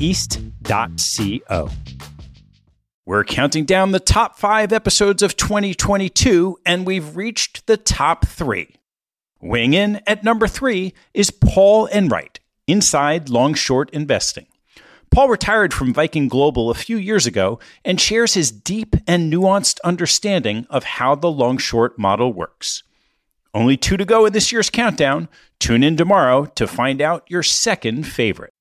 east.co. We're counting down the top five episodes of 2022, and we've reached the top three. Weighing in at number three is Paul Enright, Inside Long Short Investing. Paul retired from Viking Global a few years ago and shares his deep and nuanced understanding of how the long short model works. Only two to go in this year's countdown. Tune in tomorrow to find out your second favorite.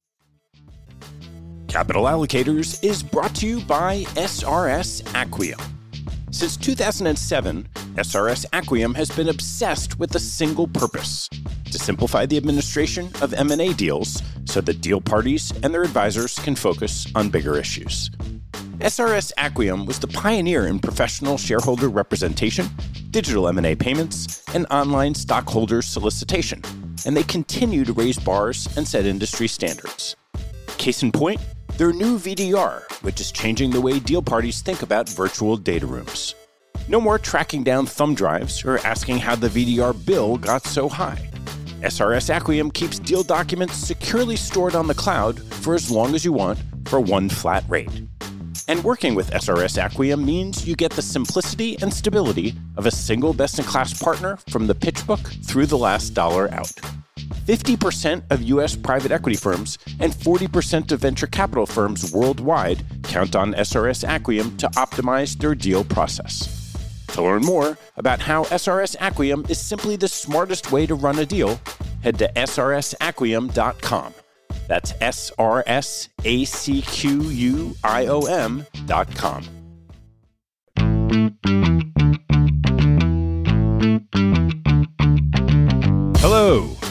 Capital Allocators is brought to you by SRS Acquiom. Since 2007, SRS Acquiom has been obsessed with a single purpose: to simplify the administration of M&A deals so that deal parties and their advisors can focus on bigger issues. SRS Acquiom was the pioneer in professional shareholder representation, digital M&A payments, and online stockholder solicitation, and they continue to raise bars and set industry standards. Case in point, their new VDR, which is changing the way deal parties think about virtual data rooms. No more tracking down thumb drives or asking how the VDR bill got so high. SRS Acquiom keeps deal documents securely stored on the cloud for as long as you want for one flat rate. And working with SRS Acquiom means you get the simplicity and stability of a single best in class partner from the pitch book through the last dollar out. 50% of US private equity firms and 40% of venture capital firms worldwide count on SRS Acquiom to optimize their deal process. To learn more about how SRS Acquiom is simply the smartest way to run a deal, head to srsacquiom.com. That's S R S A C Q U I O M.com.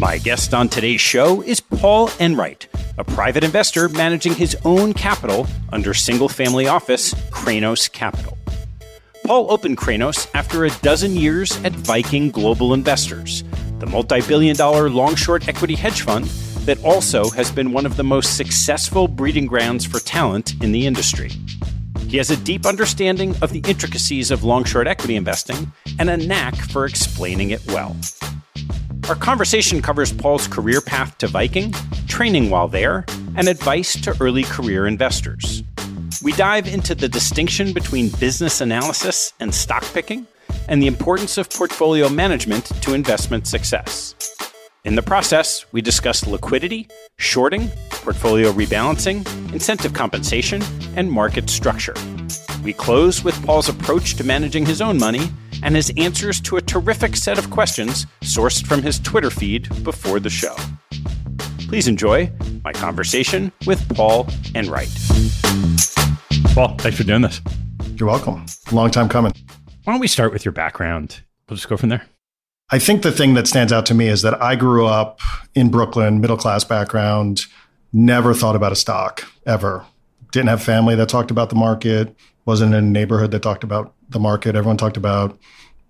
My guest on today's show is Paul Enright, a private investor managing his own capital under single family office Kranos Capital. Paul opened Kranos after a dozen years at Viking Global Investors, the multi billion dollar long short equity hedge fund that also has been one of the most successful breeding grounds for talent in the industry. He has a deep understanding of the intricacies of long short equity investing and a knack for explaining it well. Our conversation covers Paul's career path to Viking, training while there, and advice to early career investors. We dive into the distinction between business analysis and stock picking, and the importance of portfolio management to investment success. In the process, we discuss liquidity, shorting, portfolio rebalancing, incentive compensation, and market structure. We close with Paul's approach to managing his own money and his answers to a terrific set of questions sourced from his Twitter feed before the show. Please enjoy my conversation with Paul Enright. Paul, thanks for doing this. You're welcome. Long time coming. Why don't we start with your background? We'll just go from there. I think the thing that stands out to me is that I grew up in Brooklyn, middle class background, never thought about a stock ever. Didn't have family that talked about the market, wasn't in a neighborhood that talked about the market. Everyone talked about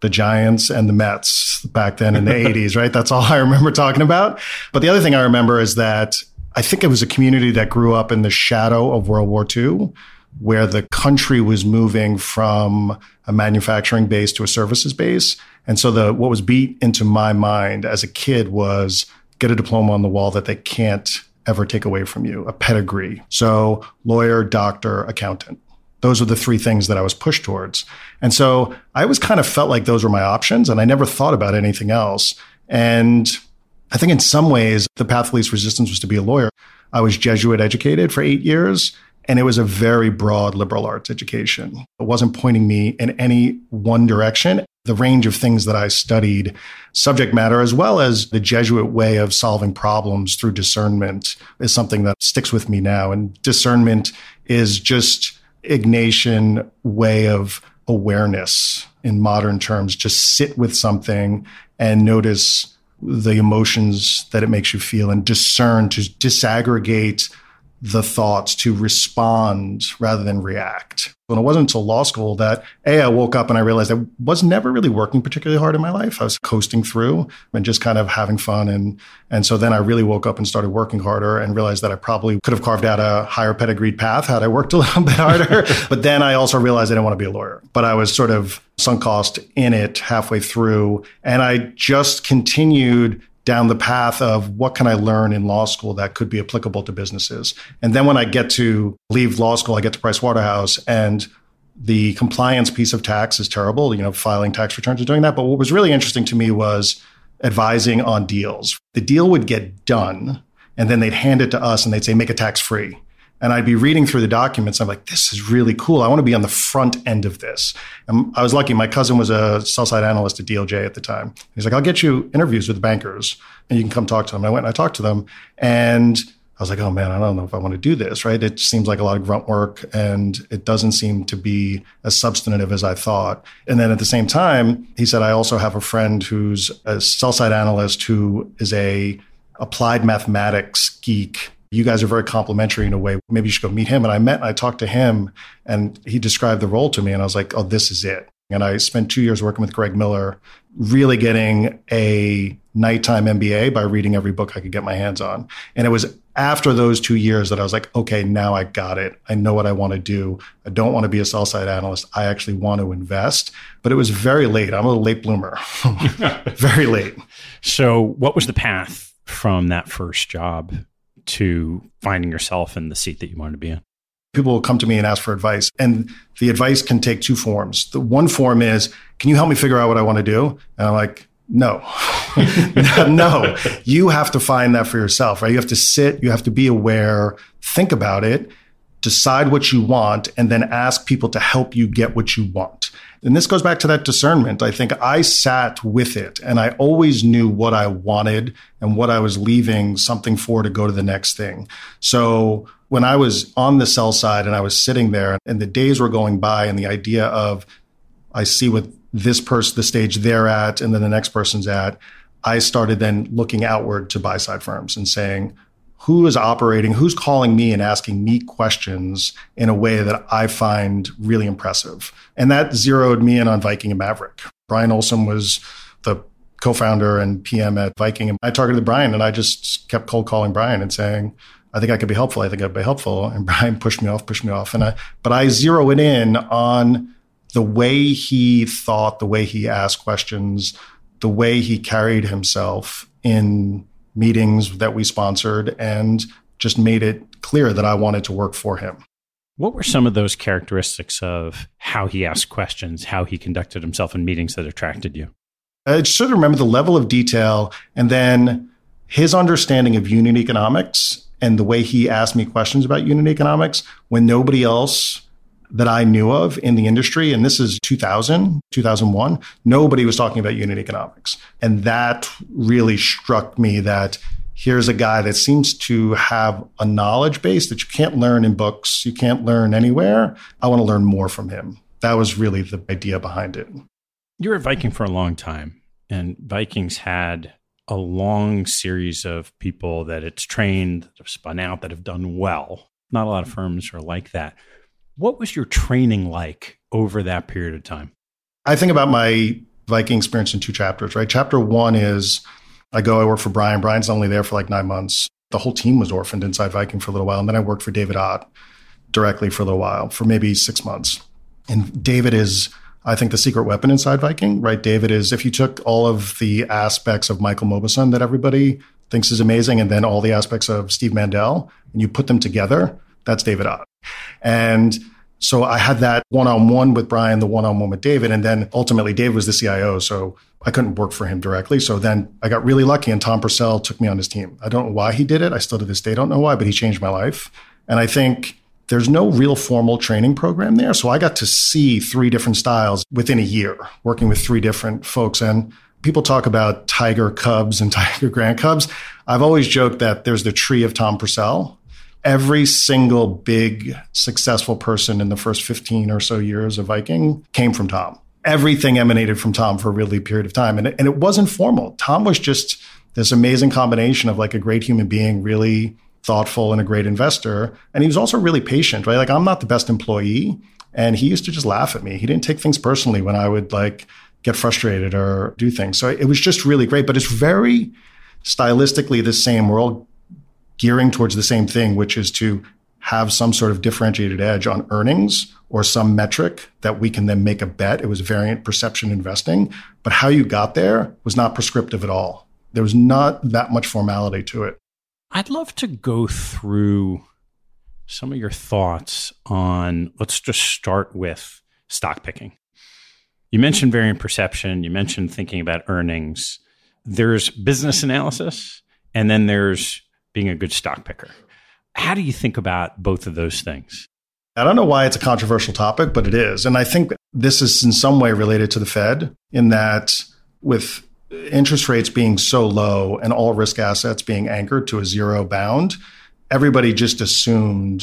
the Giants and the Mets back then in the 80s, right? That's all I remember talking about. But the other thing I remember is that I think it was a community that grew up in the shadow of World War II, where the country was moving from a manufacturing base to a services base. And so the what was beat into my mind as a kid was get a diploma on the wall that they can't ever take away from you, a pedigree. So lawyer, doctor, accountant. Those were the three things that I was pushed towards. And so I always kind of felt like those were my options and I never thought about anything else. And I think in some ways, the path of least resistance was to be a lawyer. I was Jesuit educated for eight years, and it was a very broad liberal arts education. It wasn't pointing me in any one direction. The range of things that I studied, subject matter, as well as the Jesuit way of solving problems through discernment, is something that sticks with me now. And discernment is just Ignatian way of awareness in modern terms. Just sit with something and notice the emotions that it makes you feel and discern to disaggregate the thoughts to respond rather than react. And it wasn't until law school that A, I woke up and I realized I was never really working particularly hard in my life. I was coasting through and just kind of having fun. And, and so then I really woke up and started working harder and realized that I probably could have carved out a higher pedigreed path had I worked a little bit harder. but then I also realized I didn't want to be a lawyer, but I was sort of sunk cost in it halfway through. And I just continued down the path of what can I learn in law school that could be applicable to businesses. And then when I get to leave law school, I get to Price Waterhouse and the compliance piece of tax is terrible, you know, filing tax returns and doing that. But what was really interesting to me was advising on deals. The deal would get done and then they'd hand it to us and they'd say, make it tax free. And I'd be reading through the documents. I'm like, this is really cool. I want to be on the front end of this. And I was lucky. My cousin was a sell side analyst at DLJ at the time. He's like, I'll get you interviews with bankers and you can come talk to them. And I went and I talked to them and I was like, oh man, I don't know if I want to do this, right? It seems like a lot of grunt work and it doesn't seem to be as substantive as I thought. And then at the same time, he said, I also have a friend who's a sell side analyst who is a applied mathematics geek you guys are very complimentary in a way. Maybe you should go meet him. And I met and I talked to him and he described the role to me. And I was like, oh, this is it. And I spent two years working with Greg Miller, really getting a nighttime MBA by reading every book I could get my hands on. And it was after those two years that I was like, okay, now I got it. I know what I want to do. I don't want to be a sell side analyst. I actually want to invest. But it was very late. I'm a late bloomer, very late. So, what was the path from that first job to finding yourself in the seat that you wanted to be in? People will come to me and ask for advice, and the advice can take two forms. The one form is, Can you help me figure out what I want to do? And I'm like, no, no, you have to find that for yourself, right? You have to sit, you have to be aware, think about it, decide what you want, and then ask people to help you get what you want. And this goes back to that discernment. I think I sat with it and I always knew what I wanted and what I was leaving something for to go to the next thing. So when I was on the sell side and I was sitting there and the days were going by and the idea of I see what this person, the stage they're at, and then the next person's at, I started then looking outward to buy side firms and saying, who is operating, who's calling me and asking me questions in a way that I find really impressive. And that zeroed me in on Viking and Maverick. Brian Olson was the co-founder and PM at Viking. And I targeted Brian and I just kept cold calling Brian and saying, I think I could be helpful. I think I'd be helpful. And Brian pushed me off, pushed me off. And I, but I zero it in on the way he thought, the way he asked questions, the way he carried himself in meetings that we sponsored and just made it clear that I wanted to work for him. What were some of those characteristics of how he asked questions, how he conducted himself in meetings that attracted you? I should remember the level of detail and then his understanding of unit economics and the way he asked me questions about unit economics when nobody else that I knew of in the industry, and this is 2000, 2001, nobody was talking about unit economics. And that really struck me that here's a guy that seems to have a knowledge base that you can't learn in books, you can't learn anywhere. I want to learn more from him. That was really the idea behind it. You were at Viking for a long time. And Vikings had a long series of people that it's trained, that have spun out, that have done well. Not a lot of firms are like that. What was your training like over that period of time? I think about my Viking experience in two chapters, right? Chapter one is I go, I work for Brian. Brian's only there for like nine months. The whole team was orphaned inside Viking for a little while. And then I worked for David Ott directly for a little while, for maybe six months. And David is I think the secret weapon inside Viking, right? David is if you took all of the aspects of Michael Mauboussin that everybody thinks is amazing, and then all the aspects of Steve Mandel, and you put them together, that's David Ott. And so I had that one on one with Brian, the one on one with David, and then ultimately David was the CIO, so I couldn't work for him directly. So then I got really lucky, and Tom Purcell took me on his team. I don't know why he did it. I still to this day don't know why, but he changed my life. And I think there's no real formal training program there. So I got to see three different styles within a year, working with three different folks. And people talk about tiger cubs and tiger grand cubs. I've always joked that there's the tree of Tom Purcell. Every single big successful person in the first 15 or so years of Viking came from Tom. Everything emanated from Tom for a really period of time. And it, and it wasn't formal. Tom was just this amazing combination of like a great human being, really thoughtful and a great investor. And he was also really patient, right? Like I'm not the best employee. And he used to just laugh at me. He didn't take things personally when I would like get frustrated or do things. So it was just really great. But it's very stylistically the same. We're all gearing towards the same thing, which is to have some sort of differentiated edge on earnings or some metric that we can then make a bet. It was variant perception investing. But how you got there was not prescriptive at all. There was not that much formality to it. I'd love to go through some of your thoughts on let's just start with stock picking. You mentioned variant perception, you mentioned thinking about earnings. There's business analysis, and then there's being a good stock picker. How do you think about both of those things? I don't know why it's a controversial topic, but it is. And I think this is in some way related to the Fed in that with interest rates being so low and all risk assets being anchored to a zero bound, everybody just assumed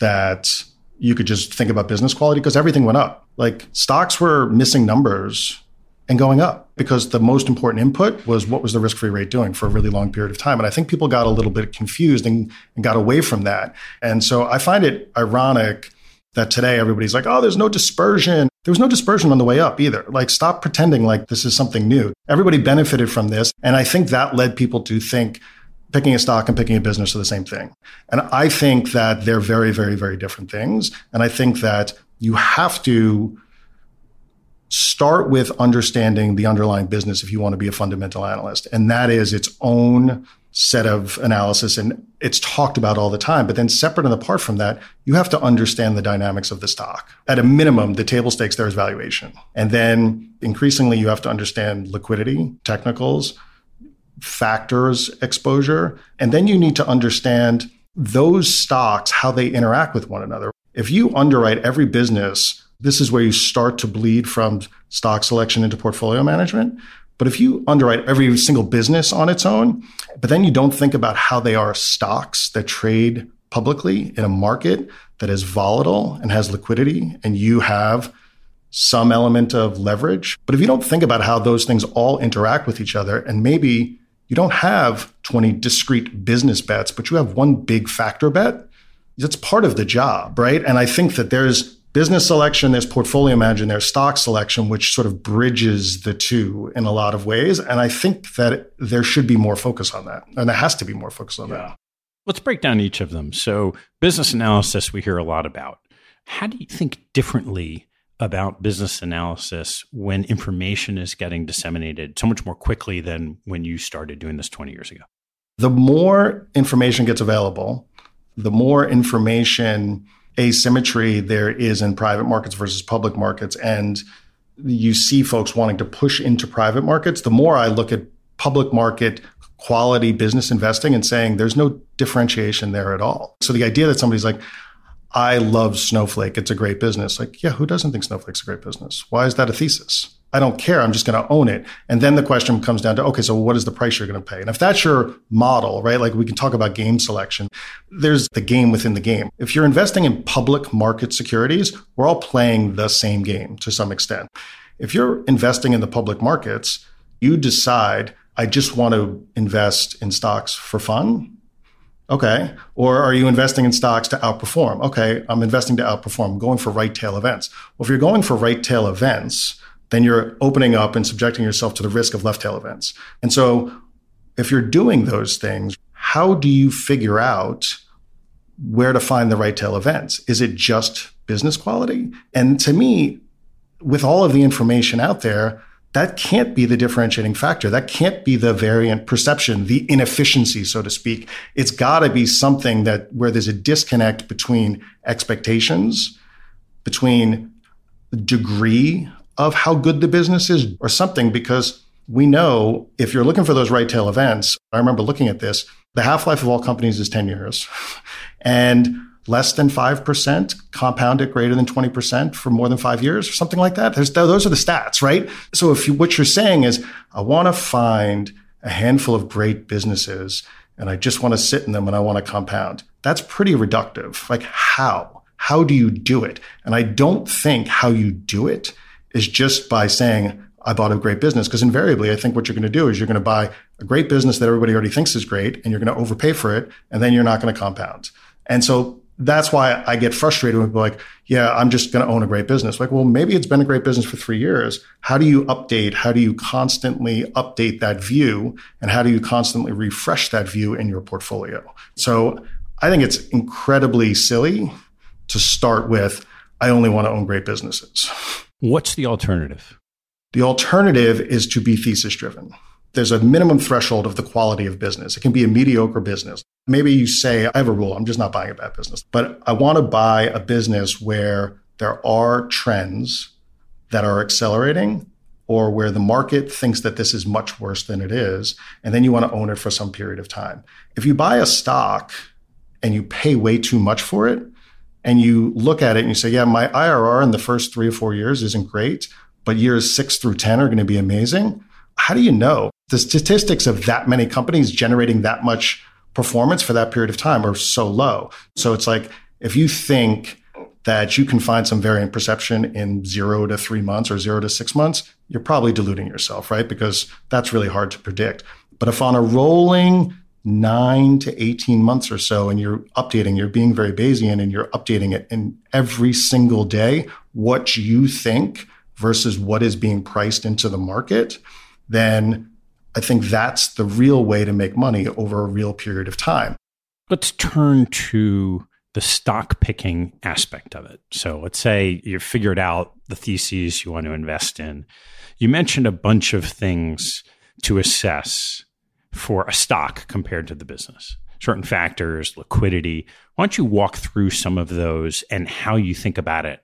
that you could just think about business quality because everything went up. Like stocks were missing numbers and going up because the most important input was what was the risk free rate doing for a really long period of time. And I think people got a little bit confused and, and got away from that. And so I find it ironic that today everybody's like, oh, there's no dispersion. There was no dispersion on the way up either. Like, stop pretending like this is something new. Everybody benefited from this. And I think that led people to think picking a stock and picking a business are the same thing. And I think that they're very, very, very different things. And I think that you have to start with understanding the underlying business if you want to be a fundamental analyst. And that is its own set of analysis and it's talked about all the time. But then separate and apart from that, you have to understand the dynamics of the stock. At a minimum, the table stakes there is valuation. And then increasingly you have to understand liquidity, technicals, factors, exposure. And then you need to understand those stocks, how they interact with one another. If you underwrite every business, this is where you start to bleed from stock selection into portfolio management. But if you underwrite every single business on its own, but then you don't think about how they are stocks that trade publicly in a market that is volatile and has liquidity, and you have some element of leverage. But if you don't think about how those things all interact with each other, and maybe you don't have 20 discrete business bets, but you have one big factor bet, that's part of the job, right? And I think that there's business selection, there's portfolio management, there's stock selection, which sort of bridges the two in a lot of ways. And I think that there should be more focus on that. And there has to be more focus on yeah. that. Let's break down each of them. So, business analysis, we hear a lot about. How do you think differently about business analysis when information is getting disseminated so much more quickly than when you started doing this 20 years ago? The more information gets available, the more information asymmetry there is in private markets versus public markets. And you see folks wanting to push into private markets. The more I look at public market quality business investing and saying there's no differentiation there at all. So the idea that somebody's like, I love Snowflake, it's a great business. Like, yeah, who doesn't think Snowflake's a great business? Why is that a thesis? I don't care. I'm just going to own it. And then the question comes down to, okay, so what is the price you're going to pay? And if that's your model, right? Like we can talk about game selection. There's the game within the game. If you're investing in public market securities, we're all playing the same game to some extent. If you're investing in the public markets, You decide, I just want to invest in stocks for fun. Okay. Or are you investing in stocks to outperform? Okay. I'm investing to outperform, I'm going for right tail events. Well, if you're going for right tail events, then you're opening up and subjecting yourself to the risk of left tail events. And so if you're doing those things, how do you figure out where to find the right tail events? Is it just business quality? And to me, with all of the information out there, that can't be the differentiating factor. That can't be the variant perception, the inefficiency, so to speak. It's got to be something that where there's a disconnect between expectations, between degree of how good the business is, or something, because we know if you're looking for those right tail events, I remember looking at this, the half life of all companies is 10 years. And less than 5% compound at greater than 20% for more than five years or something like that. There's, those are the stats, right? So if you, what you're saying is, I want to find a handful of great businesses and I just want to sit in them and I want to compound. That's pretty reductive. Like how? How do you do it? And I don't think how you do it is just by saying, I bought a great business. Because invariably, I think what you're going to do is you're going to buy a great business that everybody already thinks is great and you're going to overpay for it. And then you're not going to compound. And so that's why I get frustrated with like, yeah, I'm just going to own a great business. Like, well, maybe it's been a great business for three years. How do you update? How do you constantly update that view? And how do you constantly refresh that view in your portfolio? So I think it's incredibly silly to start with, I only want to own great businesses. What's the alternative? The alternative is to be thesis driven there's a minimum threshold of the quality of business. It can be a mediocre business. Maybe you say, I have a rule, I'm just not buying a bad business, but I want to buy a business where there are trends that are accelerating or where the market thinks that this is much worse than it is. And then you want to own it for some period of time. If you buy a stock and you pay way too much for it, and you look at it and you say, yeah, my IRR in the first three or four years isn't great, but years six through 10 are going to be amazing. How do you know? the statistics of that many companies generating that much performance for that period of time are so low. So it's like if you think that you can find some variant perception in zero to three months or zero to six months, you're probably deluding yourself, right? Because that's really hard to predict. But if on a rolling nine to 18 months or so and you're updating, you're being very Bayesian and you're updating it in every single day, what you think versus what is being priced into the market, then I think that's the real way to make money over a real period of time. Let's turn to the stock picking aspect of it. So let's say you've figured out the theses you want to invest in. You mentioned a bunch of things to assess for a stock compared to the business, certain factors, liquidity. Why don't you walk through some of those and how you think about it?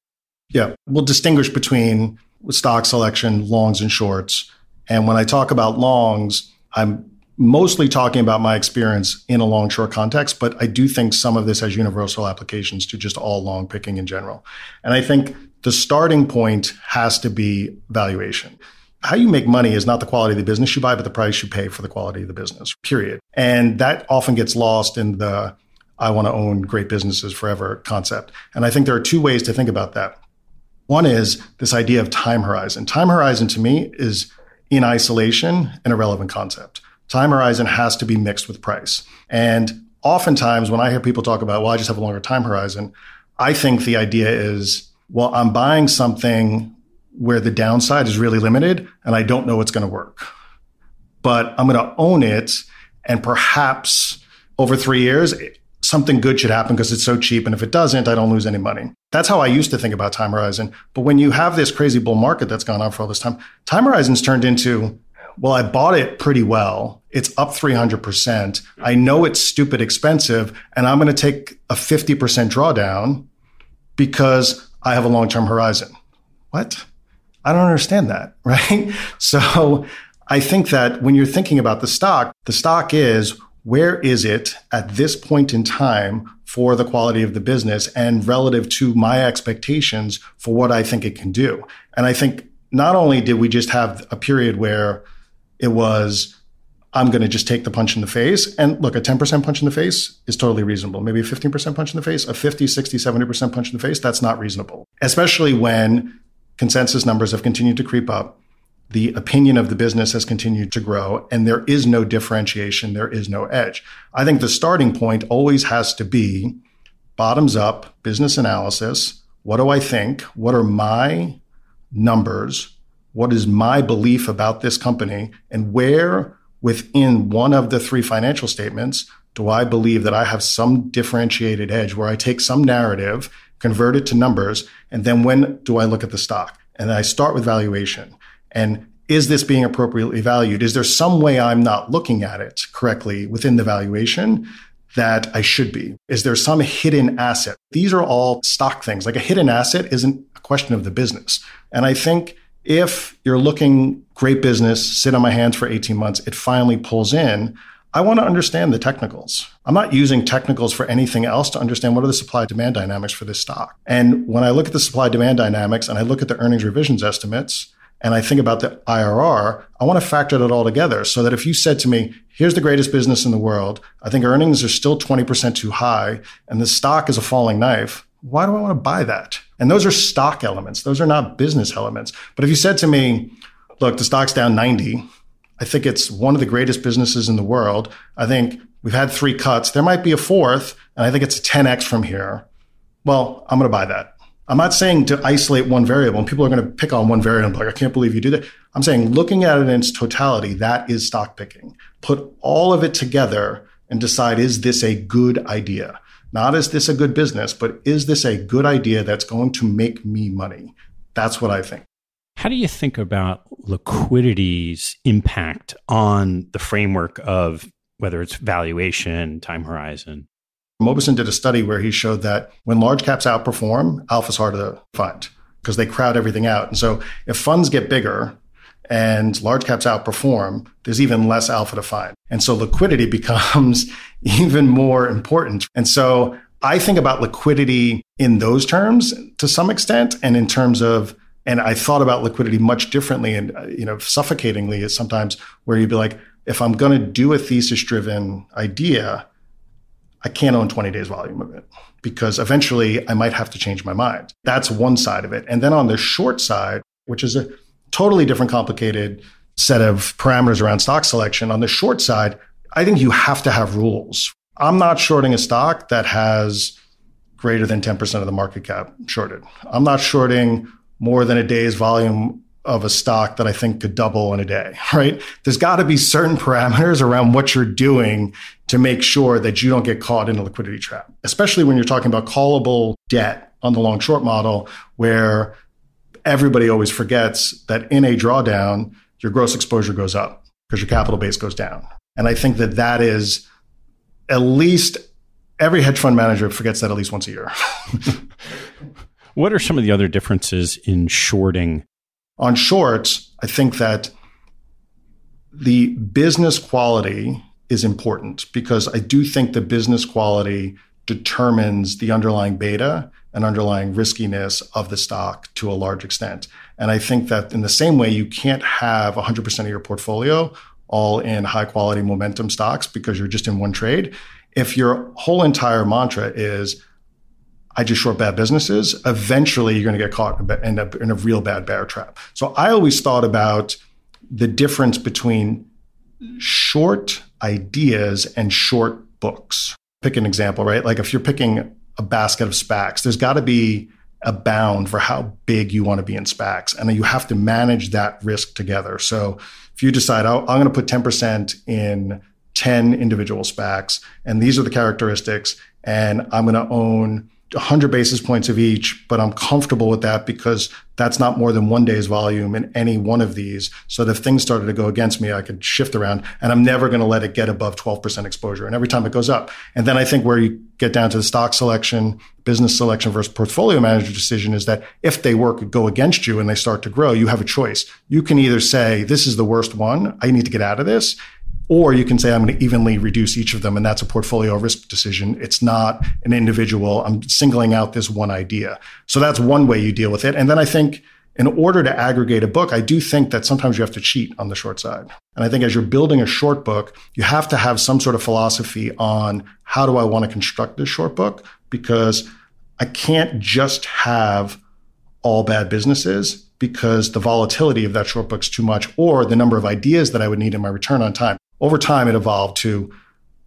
Yeah, we'll distinguish between stock selection, longs and shorts. And when I talk about longs, I'm mostly talking about my experience in a long short context, but I do think some of this has universal applications to just all long picking in general. And I think the starting point has to be valuation. How you make money is not the quality of the business you buy, but the price you pay for the quality of the business, period. And that often gets lost in the I want to own great businesses forever concept. And I think there are two ways to think about that. One is this idea of time horizon. Time horizon to me is in isolation an irrelevant concept. Time horizon has to be mixed with price. And oftentimes when I hear people talk about, well, I just have a longer time horizon, I think the idea is, well, I'm buying something where the downside is really limited and I don't know what's going to work. But I'm going to own it and perhaps over three years, something good should happen because it's so cheap. And if it doesn't, I don't lose any money. That's how I used to think about time horizon. But when you have this crazy bull market that's gone on for all this time, time horizon's turned into, well, I bought it pretty well. It's up 300%. I know it's stupid expensive and I'm going to take a 50% drawdown because I have a long-term horizon. What? I don't understand that, right? So I think that when you're thinking about the stock, the stock is where is it at this point in time for the quality of the business and relative to my expectations for what I think it can do? And I think not only did we just have a period where it was, I'm going to just take the punch in the face. And look, a 10% punch in the face is totally reasonable. Maybe a 15% punch in the face, a 50, 60, 70% punch in the face, that's not reasonable, especially when consensus numbers have continued to creep up the opinion of the business has continued to grow and there is no differentiation, there is no edge. I think the starting point always has to be bottoms up business analysis. What do I think? What are my numbers? What is my belief about this company? And where within one of the three financial statements do I believe that I have some differentiated edge where I take some narrative, convert it to numbers, and then when do I look at the stock? And I start with valuation. And is this being appropriately valued? Is there some way I'm not looking at it correctly within the valuation that I should be? Is there some hidden asset? These are all stock things. Like a hidden asset isn't a question of the business. And I think if you're looking great business, sit on my hands for 18 months, it finally pulls in. I want to understand the technicals. I'm not using technicals for anything else to understand what are the supply demand dynamics for this stock. And when I look at the supply demand dynamics and I look at the earnings revisions estimates, and I think about the IRR, I want to factor that all together so that if you said to me, here's the greatest business in the world, I think earnings are still 20% too high and the stock is a falling knife, why do I want to buy that? And those are stock elements. Those are not business elements. But if you said to me, look, the stock's down 90, I think it's one of the greatest businesses in the world. I think we've had three cuts. There might be a fourth, and I think it's a 10x from here. Well, I'm going to buy that. I'm not saying to isolate one variable and people are going to pick on one variable. Like, I can't believe you do that. I'm saying looking at it in its totality, that is stock picking. Put all of it together and decide, is this a good idea? Not is this a good business, but is this a good idea that's going to make me money? That's what I think. How do you think about liquidity's impact on the framework of whether it's valuation, time horizon? Mauboussin did a study where he showed that when large caps outperform, alpha's harder to find because they crowd everything out. And so if funds get bigger and large caps outperform, there's even less alpha to find. And so liquidity becomes even more important. And so I think about liquidity in those terms to some extent and in terms of and I thought about liquidity much differently and uh, you know suffocatingly is sometimes where you'd be like if I'm going to do a thesis driven idea I can't own 20 days volume of it because eventually I might have to change my mind. That's one side of it. And then on the short side, which is a totally different complicated set of parameters around stock selection, on the short side, I think you have to have rules. I'm not shorting a stock that has greater than 10% of the market cap shorted. I'm not shorting more than a day's volume of a stock that I think could double in a day, right? There's got to be certain parameters around what you're doing to make sure that you don't get caught in a liquidity trap, especially when you're talking about callable debt on the long short model, where everybody always forgets that in a drawdown, your gross exposure goes up because your capital base goes down. And I think that that is at least every hedge fund manager forgets that at least once a year. what are some of the other differences in shorting on shorts, I think that the business quality is important because I do think the business quality determines the underlying beta and underlying riskiness of the stock to a large extent. And I think that in the same way, you can't have 100% of your portfolio all in high quality momentum stocks because you're just in one trade. If your whole entire mantra is I just short bad businesses, eventually you're going to get caught and end up in a real bad bear trap. So I always thought about the difference between short ideas and short books. Pick an example, right? Like if you're picking a basket of SPACs, there's got to be a bound for how big you want to be in SPACs. And you have to manage that risk together. So if you decide, oh, I'm going to put 10% in 10 individual SPACs, and these are the characteristics, and I'm going to own 100 basis points of each, but I'm comfortable with that because that's not more than one day's volume in any one of these. So that if things started to go against me, I could shift around and I'm never going to let it get above 12% exposure. And every time it goes up. And then I think where you get down to the stock selection, business selection versus portfolio manager decision is that if they work go against you and they start to grow, you have a choice. You can either say, this is the worst one. I need to get out of this. Or you can say, I'm going to evenly reduce each of them. And that's a portfolio risk decision. It's not an individual. I'm singling out this one idea. So that's one way you deal with it. And then I think in order to aggregate a book, I do think that sometimes you have to cheat on the short side. And I think as you're building a short book, you have to have some sort of philosophy on how do I want to construct this short book? Because I can't just have all bad businesses because the volatility of that short book's too much or the number of ideas that I would need in my return on time. Over time, it evolved to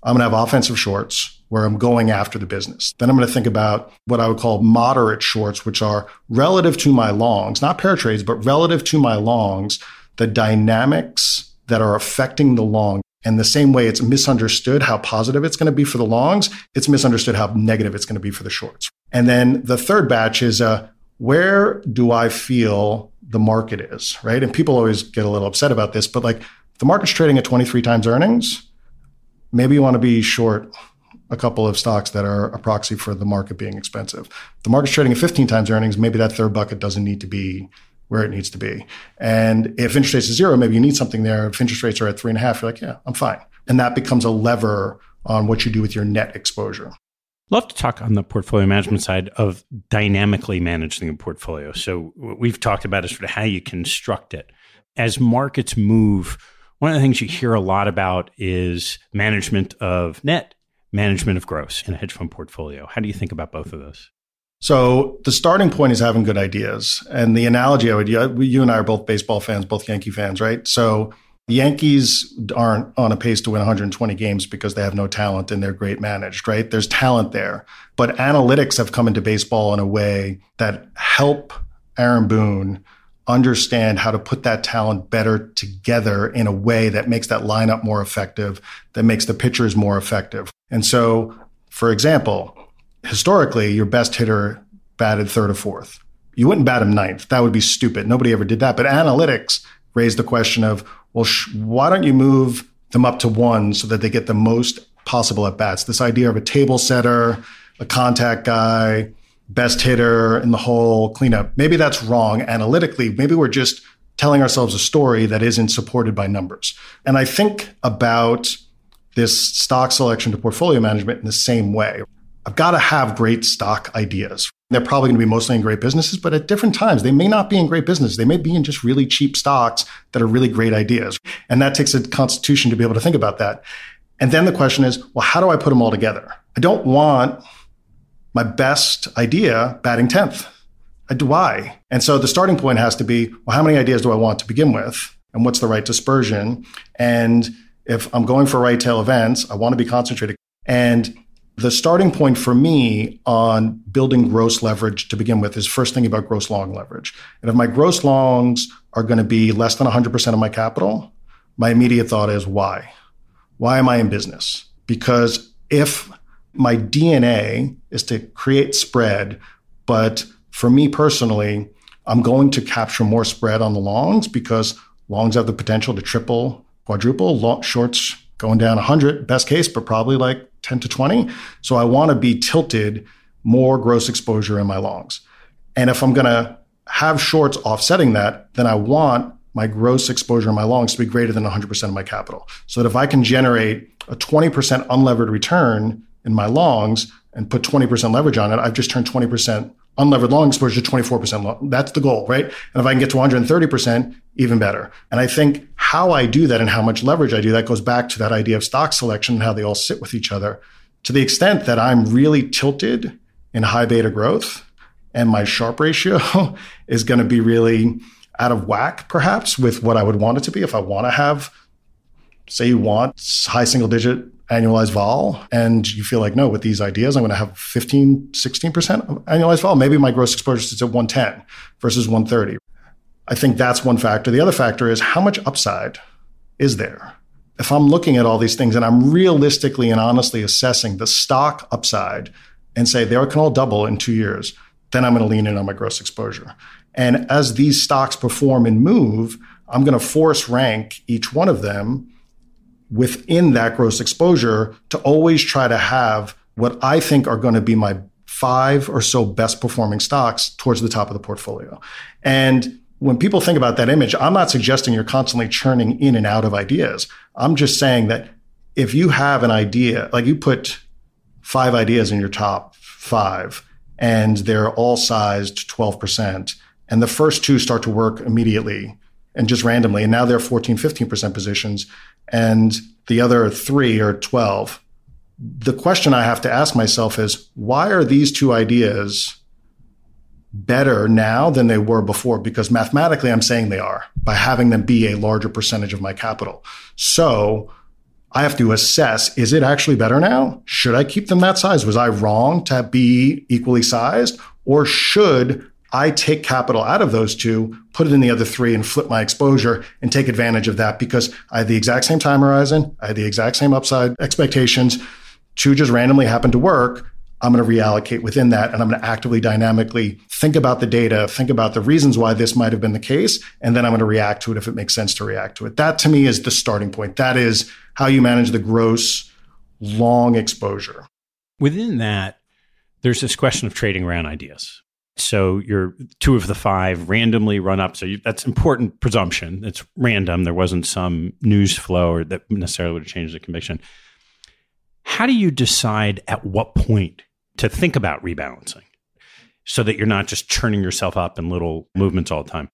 I'm going to have offensive shorts where I'm going after the business. Then I'm going to think about what I would call moderate shorts, which are relative to my longs, not pair trades, but relative to my longs, the dynamics that are affecting the long. And the same way it's misunderstood how positive it's going to be for the longs, it's misunderstood how negative it's going to be for the shorts. And then the third batch is uh, where do I feel the market is, right? And people always get a little upset about this, but like the market's trading at 23 times earnings maybe you want to be short a couple of stocks that are a proxy for the market being expensive. The market's trading at 15 times earnings. Maybe that third bucket doesn't need to be where it needs to be. And if interest rates are zero, maybe you need something there. If interest rates are at three and a half, you're like, yeah, I'm fine. And that becomes a lever on what you do with your net exposure. Love to talk on the portfolio management side of dynamically managing a portfolio. So what we've talked about is sort of how you construct it. As markets move, one of the things you hear a lot about is management of net, management of gross in a hedge fund portfolio. How do you think about both of those? So the starting point is having good ideas. And the analogy I would, you and I are both baseball fans, both Yankee fans, right? So the Yankees aren't on a pace to win 120 games because they have no talent and they're great managed, right? There's talent there. But analytics have come into baseball in a way that help Aaron Boone understand how to put that talent better together in a way that makes that lineup more effective, that makes the pitchers more effective. And so, for example, historically, your best hitter batted third or fourth. You wouldn't bat him ninth. That would be stupid. Nobody ever did that. But analytics raised the question of, well, sh- why don't you move them up to one so that they get the most possible at bats? This idea of a table setter, a contact guy, best hitter in the whole cleanup. Maybe that's wrong analytically. Maybe we're just telling ourselves a story that isn't supported by numbers. And I think about this stock selection to portfolio management in the same way. I've got to have great stock ideas. They're probably going to be mostly in great businesses, but at different times, they may not be in great businesses. They may be in just really cheap stocks that are really great ideas. And that takes a constitution to be able to think about that. And then the question is, well, how do I put them all together? I don't want my best idea batting 10th. I do Why? And so the starting point has to be well, how many ideas do I want to begin with? And what's the right dispersion? And if I'm going for right tail events, I want to be concentrated. And the starting point for me on building gross leverage to begin with is first thinking about gross long leverage. And if my gross longs are going to be less than 100% of my capital, my immediate thought is why? Why am I in business? Because if my DNA is to create spread, but for me personally, I'm going to capture more spread on the longs because longs have the potential to triple, quadruple, long, shorts going down 100, best case, but probably like 10 to 20. So I want to be tilted more gross exposure in my longs. And if I'm going to have shorts offsetting that, then I want my gross exposure in my longs to be greater than 100% of my capital. So that if I can generate a 20% unlevered return in my longs and put 20% leverage on it, I've just turned 20% unlevered long exposure to 24% long. That's the goal, right? And if I can get to 130%, even better. And I think how I do that and how much leverage I do that goes back to that idea of stock selection and how they all sit with each other. To the extent that I'm really tilted in high beta growth and my Sharpe ratio is going to be really out of whack, perhaps, with what I would want it to be. If I want to have, say, you want high single digit annualized vol and you feel like no with these ideas i'm going to have 15 16% annualized vol. Maybe my gross exposure is at 110 versus 130 i think that's one factor. The other factor is how much upside is there? If i'm looking at all these things and i'm realistically and honestly assessing the stock upside and say they can all double in two years then i'm going to lean in on my gross exposure. And as these stocks perform and move i'm going to force rank each one of them within that gross exposure to always try to have what I think are going to be my five or so best performing stocks towards the top of the portfolio. And when people think about that image, I'm not suggesting you're constantly churning in and out of ideas. I'm just saying that if you have an idea, like you put five ideas in your top five and they're all sized 12%, and the first two start to work immediately and just randomly, and now they're 14, 15% positions, and the other three are 12. The question I have to ask myself is why are these two ideas better now than they were before because mathematically I'm saying they are by having them be a larger percentage of my capital. So I have to assess is it actually better now? Should I keep them that size? Was I wrong to be equally sized? Or should I take capital out of those two, put it in the other three, and flip my exposure and take advantage of that because I had the exact same time horizon, I had the exact same upside expectations. Two just randomly happened to work. I'm going to reallocate within that and I'm going to actively dynamically think about the data, think about the reasons why this might have been the case, and then I'm going to react to it if it makes sense to react to it. That to me is the starting point. That is how you manage the gross long exposure. Within that, there's this question of trading around ideas. So you're two of the five randomly run up. So you, that's important presumption. It's random. There wasn't some news flow or that necessarily would change the conviction. How do you decide at what point to think about rebalancing so that you're not just churning yourself up in little movements all the time?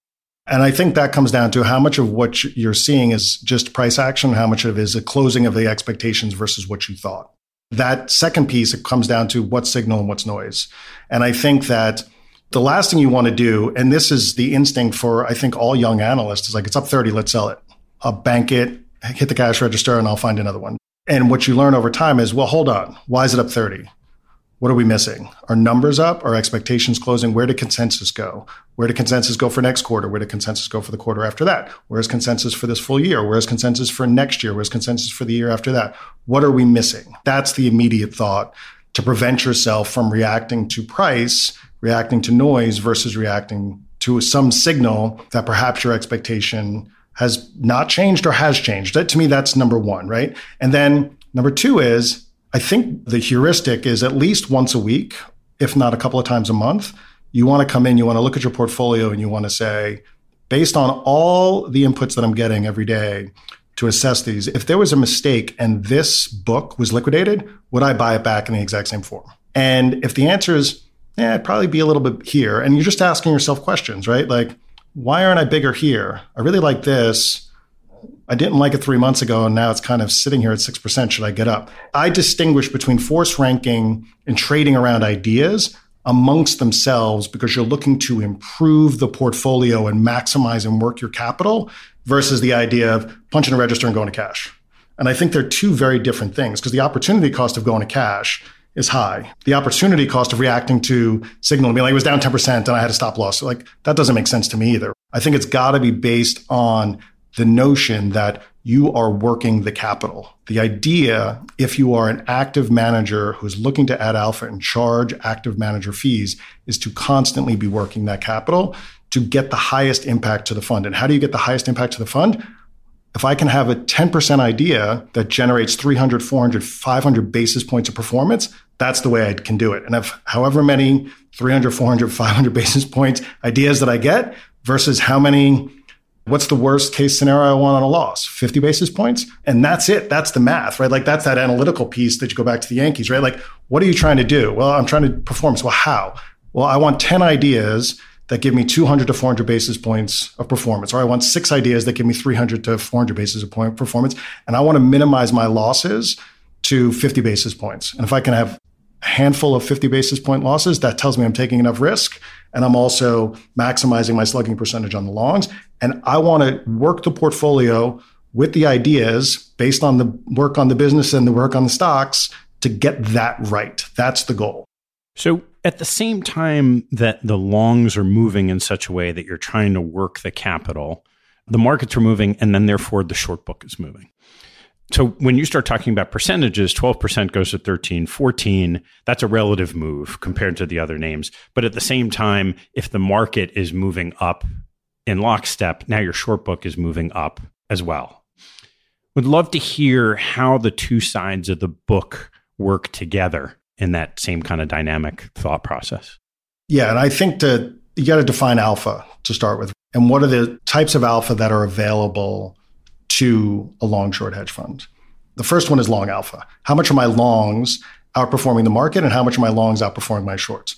And I think that comes down to how much of what you're seeing is just price action, how much of it is a closing of the expectations versus what you thought. That second piece, it comes down to what's signal and what's noise. And I think that the last thing you want to do, and this is the instinct for, I think, all young analysts, is like, it's up 30, let's sell it. I'll bank it, hit the cash register, and I'll find another one. And what you learn over time is, well, hold on. Why is it up 30? What are we missing? Are numbers up? Are expectations closing? Where did consensus go? Where did consensus go for next quarter? Where did consensus go for the quarter after that? Where's consensus for this full year? Where's consensus for next year? Where's consensus for the year after that? What are we missing? That's the immediate thought to prevent yourself from reacting to price, reacting to noise versus reacting to some signal that perhaps your expectation has not changed or has changed. That, to me, that's number one, right? And then number two is I think the heuristic is at least once a week, if not a couple of times a month. You want to come in, you want to look at your portfolio, and you want to say, based on all the inputs that I'm getting every day to assess these, if there was a mistake and this book was liquidated, would I buy it back in the exact same form? And if the answer is, yeah, I'd probably be a little bit here, and you're just asking yourself questions, right? Like, why aren't I bigger here? I really like this I didn't like it three months ago, and now it's kind of sitting here at 6%. Should I get up? I distinguish between force ranking and trading around ideas amongst themselves because you're looking to improve the portfolio and maximize and work your capital versus the idea of punching a register and going to cash. And I think they're two very different things because the opportunity cost of going to cash is high. The opportunity cost of reacting to signal being like, it was down 10% and I had a stop loss. Like that doesn't make sense to me either. I think it's got to be based on the notion that you are working the capital. The idea, if you are an active manager who's looking to add alpha and charge active manager fees, is to constantly be working that capital to get the highest impact to the fund. And how do you get the highest impact to the fund? If I can have a 10% idea that generates 300, 400, 500 basis points of performance, that's the way I can do it. And if however many 300, 400, 500 basis points ideas that I get versus how many What's the worst case scenario I want on a loss? 50 basis points? And that's it. That's the math, right? Like that's that analytical piece that you go back to the Yankees, right? Like, what are you trying to do? Well, I'm trying to perform. Well, how? Well, I want 10 ideas that give me 200 to 400 basis points of performance, or I want six ideas that give me 300 to 400 basis point performance. And I want to minimize my losses to 50 basis points. And if I can have a handful of 50 basis point losses, that tells me I'm taking enough risk and I'm also maximizing my slugging percentage on the longs. And I want to work the portfolio with the ideas based on the work on the business and the work on the stocks to get that right. That's the goal. So, at the same time that the longs are moving in such a way that you're trying to work the capital, the markets are moving, and then therefore the short book is moving. So when you start talking about percentages, 12% goes to 13, 14, that's a relative move compared to the other names. But at the same time, if the market is moving up in lockstep, now your short book is moving up as well. Would love to hear how the two sides of the book work together in that same kind of dynamic thought process. Yeah, and I think that you got to define alpha to start with. And what are the types of alpha that are available to a long short hedge fund. The first one is long alpha. How much are my longs outperforming the market and how much are my longs outperforming my shorts?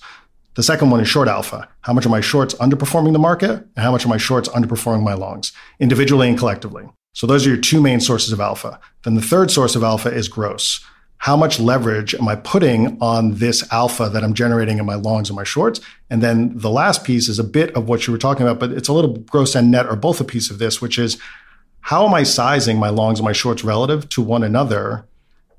The second one is short alpha. How much are my shorts underperforming the market and how much are my shorts underperforming my longs individually and collectively? So those are your two main sources of alpha. Then the third source of alpha is gross. How much leverage am I putting on this alpha that I'm generating in my longs and my shorts? And then the last piece is a bit of what you were talking about, but it's a little gross and net or both a piece of this, which is how am I sizing my longs and my shorts relative to one another,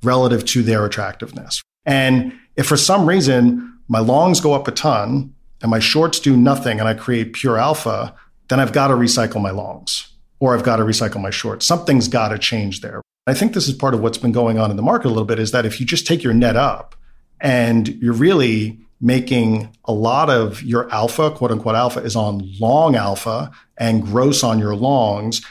relative to their attractiveness? And if for some reason my longs go up a ton and my shorts do nothing and I create pure alpha, then I've got to recycle my longs or I've got to recycle my shorts. Something's got to change there. I think this is part of what's been going on in the market a little bit is that if you just take your net up and you're really making a lot of your alpha, quote unquote alpha, is on long alpha and gross on your longs,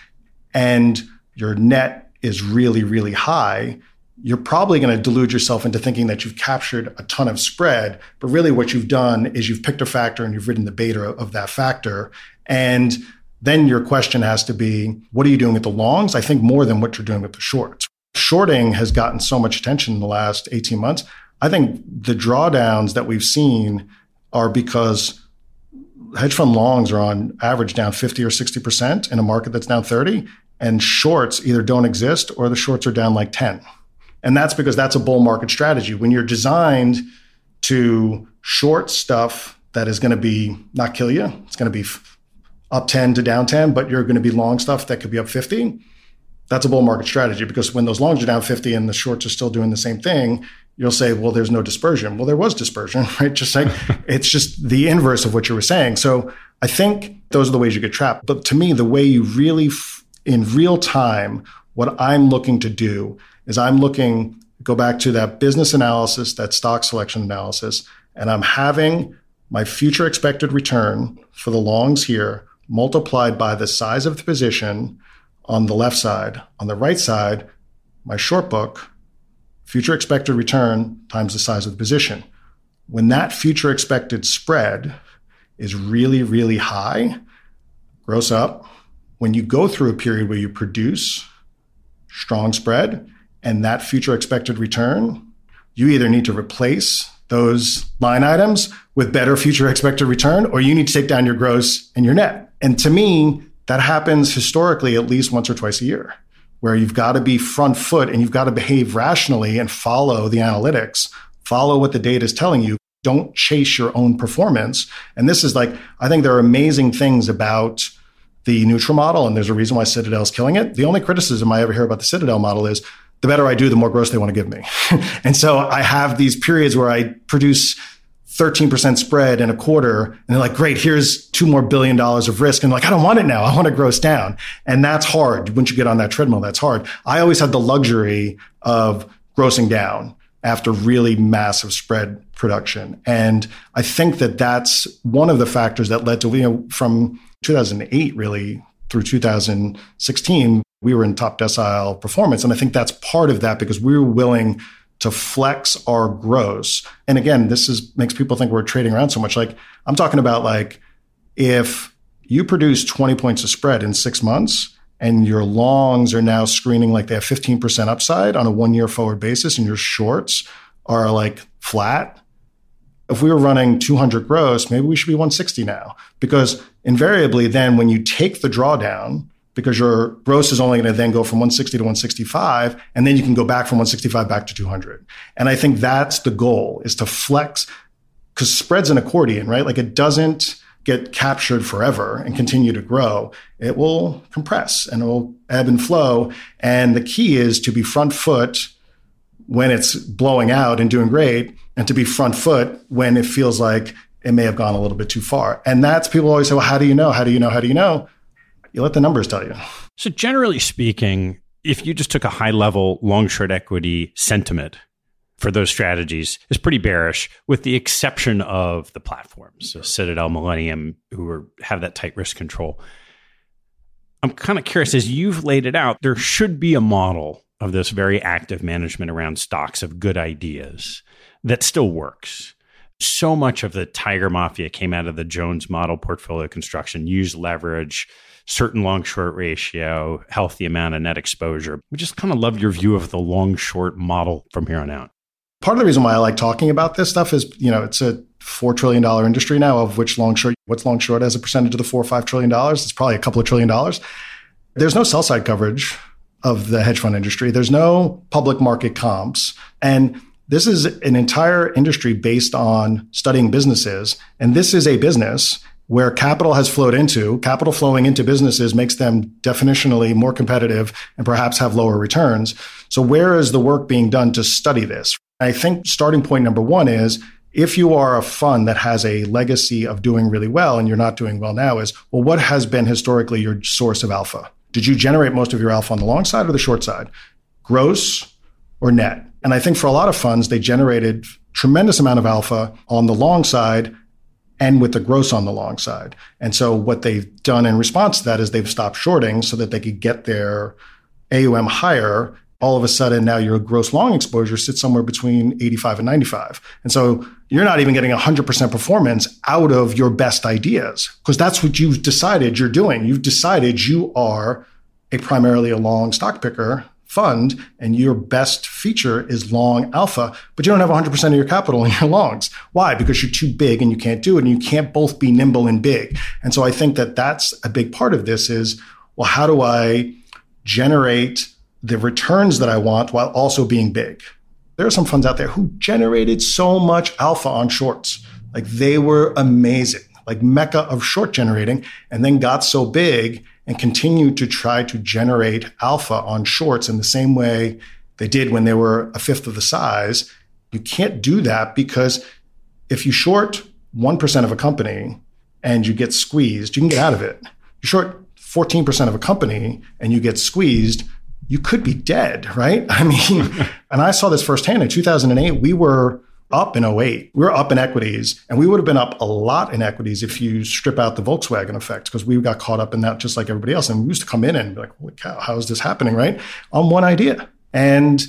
and your net is really, really high, you're probably going to delude yourself into thinking that you've captured a ton of spread. But really, what you've done is you've picked a factor and you've ridden the beta of that factor. And then your question has to be, what are you doing with the longs? I think more than what you're doing with the shorts. Shorting has gotten so much attention in the last 18 months. I think the drawdowns that we've seen are because hedge fund longs are on average down 50 or 60% in a market that's down 30 and shorts either don't exist or the shorts are down like 10. And that's because that's a bull market strategy. When you're designed to short stuff that is going to be not kill you, it's going to be up 10 to down 10, but you're going to be long stuff that could be up 50. That's a bull market strategy because when those longs are down 50 and the shorts are still doing the same thing, you'll say, well, there's no dispersion. Well, there was dispersion, right? Just like it's just the inverse of what you were saying. So I think those are the ways you get trapped. But to me, the way you really, f- in real time, what I'm looking to do is I'm looking, go back to that business analysis, that stock selection analysis, and I'm having my future expected return for the longs here multiplied by the size of the position on the left side. On the right side, my short book, future expected return times the size of the position. When that future expected spread is really, really high, gross up, when you go through a period where you produce strong spread and that future expected return, you either need to replace those line items with better future expected return, or you need to take down your gross and your net. And to me, that happens historically at least once or twice a year, where you've got to be front foot and you've got to behave rationally and follow the analytics, follow what the data is telling you. Don't chase your own performance. And this is like, I think there are amazing things about the neutral model, and there's a reason why Citadel's killing it. The only criticism I ever hear about the Citadel model is the better I do, the more gross they want to give me. and so I have these periods where I produce 13% spread in a quarter. And they're like, great, here's two more billion dollars of risk. And like, I don't want it now. I want to gross down. And that's hard. Once you get on that treadmill, that's hard. I always had the luxury of grossing down after really massive spread production. And I think that that's one of the factors that led to, you know, from 2008 really through 2016, we were in top decile performance. And I think that's part of that because we were willing to flex our gross. And again, this is makes people think we're trading around so much. Like I'm talking about like if you produce 20 points of spread in six months and your longs are now screening like they have 15% upside on a one year forward basis and your shorts are like flat. If we were running 200 gross, maybe we should be 160 now because invariably then when you take the drawdown, because your gross is only going to then go from 160 to 165 and then you can go back from 165 back to 200 and i think that's the goal is to flex because spreads an accordion right? Like it doesn't get captured forever and continue to grow. It will compress and it will ebb and flow. And the key is to be front foot when it's blowing out and doing great and to be front foot when it feels like it may have gone a little bit too far. And that's people always say well how do you know? How do you know? How do you know you let the numbers tell you. So, generally speaking, if you just took a high level long short equity sentiment for those strategies, is pretty bearish, with the exception of the platforms, so Citadel, Millennium, who are, have that tight risk control. I'm kind of curious, as you've laid it out, there should be a model of this very active management around stocks of good ideas that still works so much of the Tiger Mafia came out of the Jones model portfolio construction, use leverage, certain long short ratio, healthy amount of net exposure. We just kind of love your view of the long short model from here on out. Part of the reason why I like talking about this stuff is, you know, it's a four trillion dollar industry now, of which long short, what's long short as a percentage of the four or five trillion dollars? It's probably a couple of trillion dollars. There's no sell side coverage of the hedge fund industry. There's no public market comps. And this is an entire industry based on studying businesses. And this is a business where capital has flowed into. Capital flowing into businesses makes them definitionally more competitive and perhaps have lower returns. So, where is the work being done to study this? I think starting point number one is if you are a fund that has a legacy of doing really well and you're not doing well now, is well, what has been historically your source of alpha? Did you generate most of your alpha on the long side or the short side? Gross or net? And I think for a lot of funds, they generated tremendous amount of alpha on the long side and with the gross on the long side. And so what they've done in response to that is they've stopped shorting so that they could get their AUM higher. All of a sudden, now your gross long exposure sits somewhere between 85 and 95. And so you're not even getting 100% performance out of your best ideas because that's what you've decided you're doing. You've decided you are a primarily a long stock picker fund and your best feature is long alpha, but you don't have 100% of your capital in your longs. Why? Because you're too big and you can't do it and you can't both be nimble and big. And so I think that that's a big part of this is, well, how do I generate the returns that I want while also being big? There are some funds out there who generated so much alpha on shorts. Like they were amazing, like mecca of short generating, and then got so big and continued to try to generate alpha on shorts in the same way they did when they were a fifth of the size. You can't do that because if you short 1% of a company and you get squeezed, you can get out of it. You short 14% of a company and you get squeezed, you could be dead, right? I mean, and I saw this firsthand in 2008. We were up in 08. We were up in equities, and we would have been up a lot in equities if you strip out the Volkswagen effect, because we got caught up in that just like everybody else. And we used to come in and be like, holy cow, how is this happening, right? On one idea. And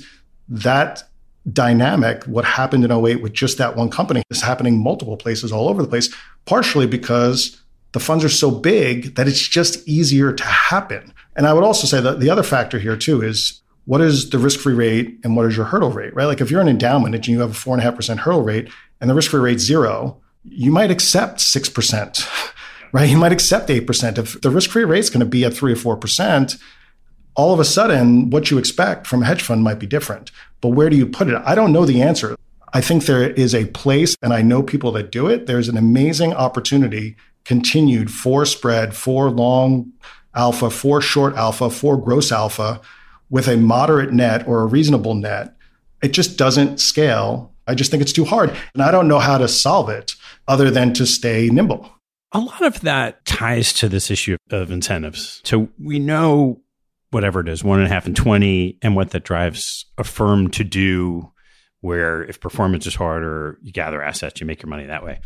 that dynamic, what happened in 08 with just that one company, is happening multiple places all over the place, partially because the funds are so big that it's just easier to happen. And I would also say that the other factor here too is what is the risk free rate and what is your hurdle rate, right? Like if you're an endowment and you have a four and a half percent hurdle rate and the risk free rate zero, you might accept 6%, right? You might accept 8%. If the risk free rate is going to be at three or 4%, all of a sudden what you expect from a hedge fund might be different. But where do you put it? I don't know the answer. I think there is a place, and I know people that do it. There's an amazing opportunity continued for spread, for long alpha, for short alpha, for gross alpha with a moderate net or a reasonable net, it just doesn't scale. I just think it's too hard. And I don't know how to solve it other than to stay nimble. A lot of that ties to this issue of incentives. So we know whatever it is, one and a half and 20, and what that drives a firm to do where if performance is harder, you gather assets, you make your money that way.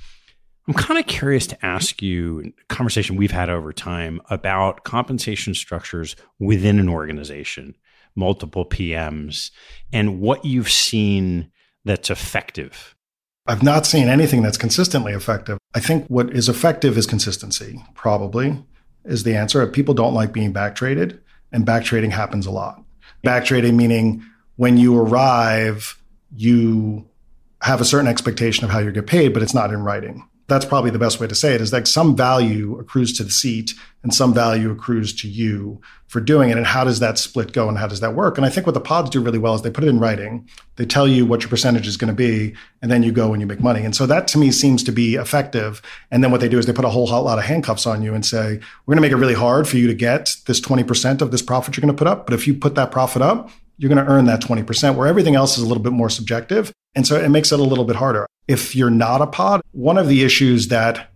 I'm kind of curious to ask you a conversation we've had over time about compensation structures within an organization multiple PMs and what you've seen that's effective? I've not seen anything that's consistently effective. I think what is effective is consistency, probably is the answer. People don't like being backtraded, and backtrading happens a lot. Backtrading meaning when you arrive, you have a certain expectation of how you get paid, but it's not in writing that's probably the best way to say it is like some value accrues to the seat and some value accrues to you for doing it. And how does that split go and how does that work? And I think what the pods do really well is they put it in writing. They tell you what your percentage is going to be, and then you go and you make money. And so that to me seems to be effective. And then what they do is they put a whole lot of handcuffs on you and say, we're going to make it really hard for you to get this 20% of this profit you're going to put up. But if you put that profit up, you're going to earn that 20%, where everything else is a little bit more subjective. And so it makes it a little bit harder if you're not a pod, one of the issues that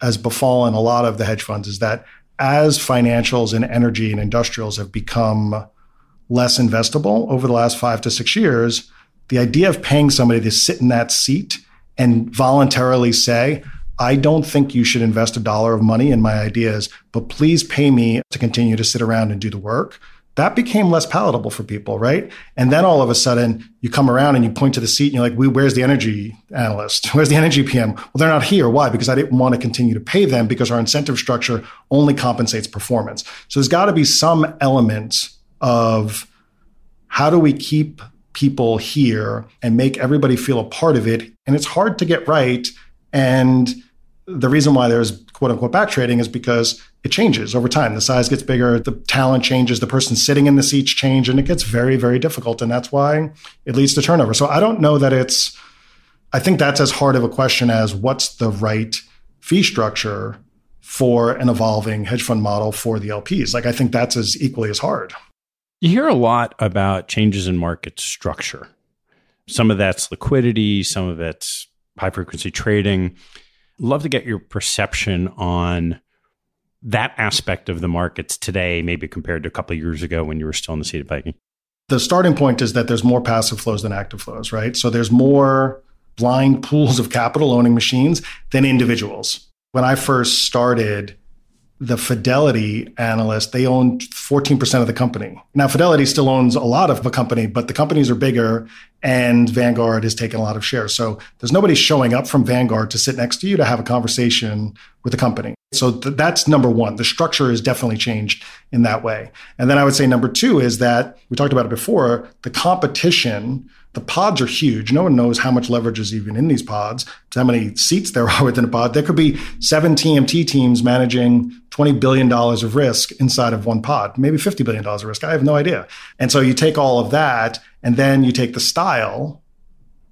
has befallen a lot of the hedge funds is that as financials and energy and industrials have become less investable over the last five to six years, the idea of paying somebody to sit in that seat and voluntarily say, I don't think you should invest a dollar of money in my ideas, but please pay me to continue to sit around and do the work that became less palatable for people, right? And then all of a sudden, you come around and you point to the seat and you're like, where's the energy analyst? Where's the energy PM? Well, they're not here. Why? Because I didn't want to continue to pay them because our incentive structure only compensates performance. So there's got to be some element of how do we keep people here and make everybody feel a part of it? And it's hard to get right. And the reason why there's quote unquote back trading is because it changes over time. The size gets bigger, the talent changes, the person sitting in the seats change, and it gets very, very difficult. And that's why it leads to turnover. So I don't know that it's, I think that's as hard of a question as what's the right fee structure for an evolving hedge fund model for the LPs. Like I think that's as equally as hard. You hear a lot about changes in market structure. Some of that's liquidity, some of it's high frequency trading. Love to get your perception on that aspect of the markets today, maybe compared to a couple of years ago when you were still in the seat of Viking? The starting point is that there's more passive flows than active flows, right? So there's more blind pools of capital owning machines than individuals. When I first started, the Fidelity analyst, they owned 14% of the company. Now, Fidelity still owns a lot of the company, but the companies are bigger and Vanguard has taken a lot of shares. So there's nobody showing up from Vanguard to sit next to you to have a conversation with the company. So th- that's number one. The structure has definitely changed in that way. And then I would say number two is that we talked about it before the competition the pods are huge. No one knows how much leverage is even in these pods, how many seats there are within a pod. There could be seven TMT teams managing $20 billion of risk inside of one pod, maybe $50 billion of risk. I have no idea. And so you take all of that, and then you take the style,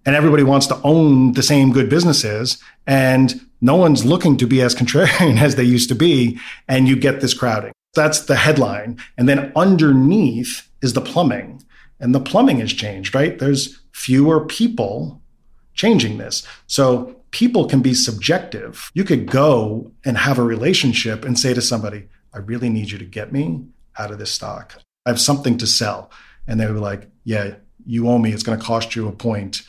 and everybody wants to own the same good businesses, and no one's looking to be as contrarian as they used to be, and you get this crowding. That's the headline. And then underneath is the plumbing and the plumbing has changed, right? There's fewer people changing this. So people can be subjective. You could go and have a relationship and say to somebody, I really need you to get me out of this stock. I have something to sell. And they were like, Yeah, you owe me. It's going to cost you a point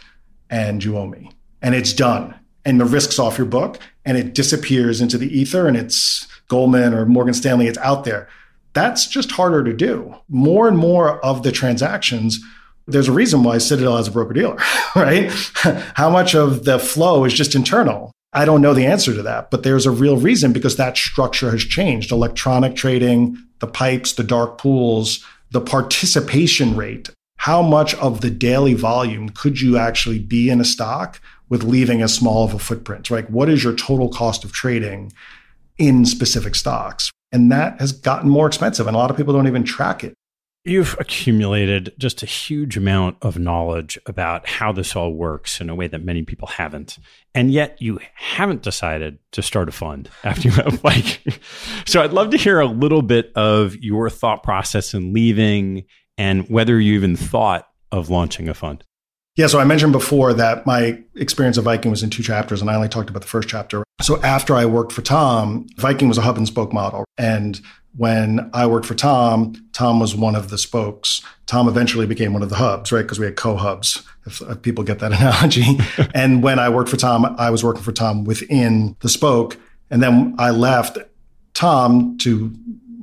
and you owe me. And it's done. And the risk's off your book and it disappears into the ether and it's Goldman or Morgan Stanley. It's out there that's just harder to do. More and more of the transactions, there's a reason why Citadel has a broker dealer, right? How much of the flow is just internal? I don't know the answer to that, but there's a real reason because that structure has changed. Electronic trading, the pipes, the dark pools, the participation rate. How much of the daily volume could you actually be in a stock with leaving as small of a footprint? Right? What is your total cost of trading in specific stocks? And that has gotten more expensive, and a lot of people don't even track it. You've accumulated just a huge amount of knowledge about how this all works in a way that many people haven't. And yet you haven't decided to start a fund after you have like. so I'd love to hear a little bit of your thought process in leaving and whether you even thought of launching a fund. Yeah, so I mentioned before that my experience of Viking was in two chapters, and I only talked about the first chapter. So after I worked for Tom, Viking was a hub and spoke model. And when I worked for Tom, Tom was one of the spokes. Tom eventually became one of the hubs, right? Because we had co hubs, if, if, people get that analogy. and when I worked for Tom, I was working for Tom within the spoke. And then I left Tom to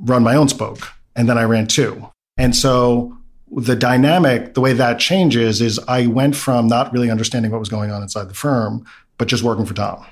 run my own spoke. And then I ran two. And so the dynamic, the way that changes is I went from not really understanding what was going on inside the firm, but just working for Tom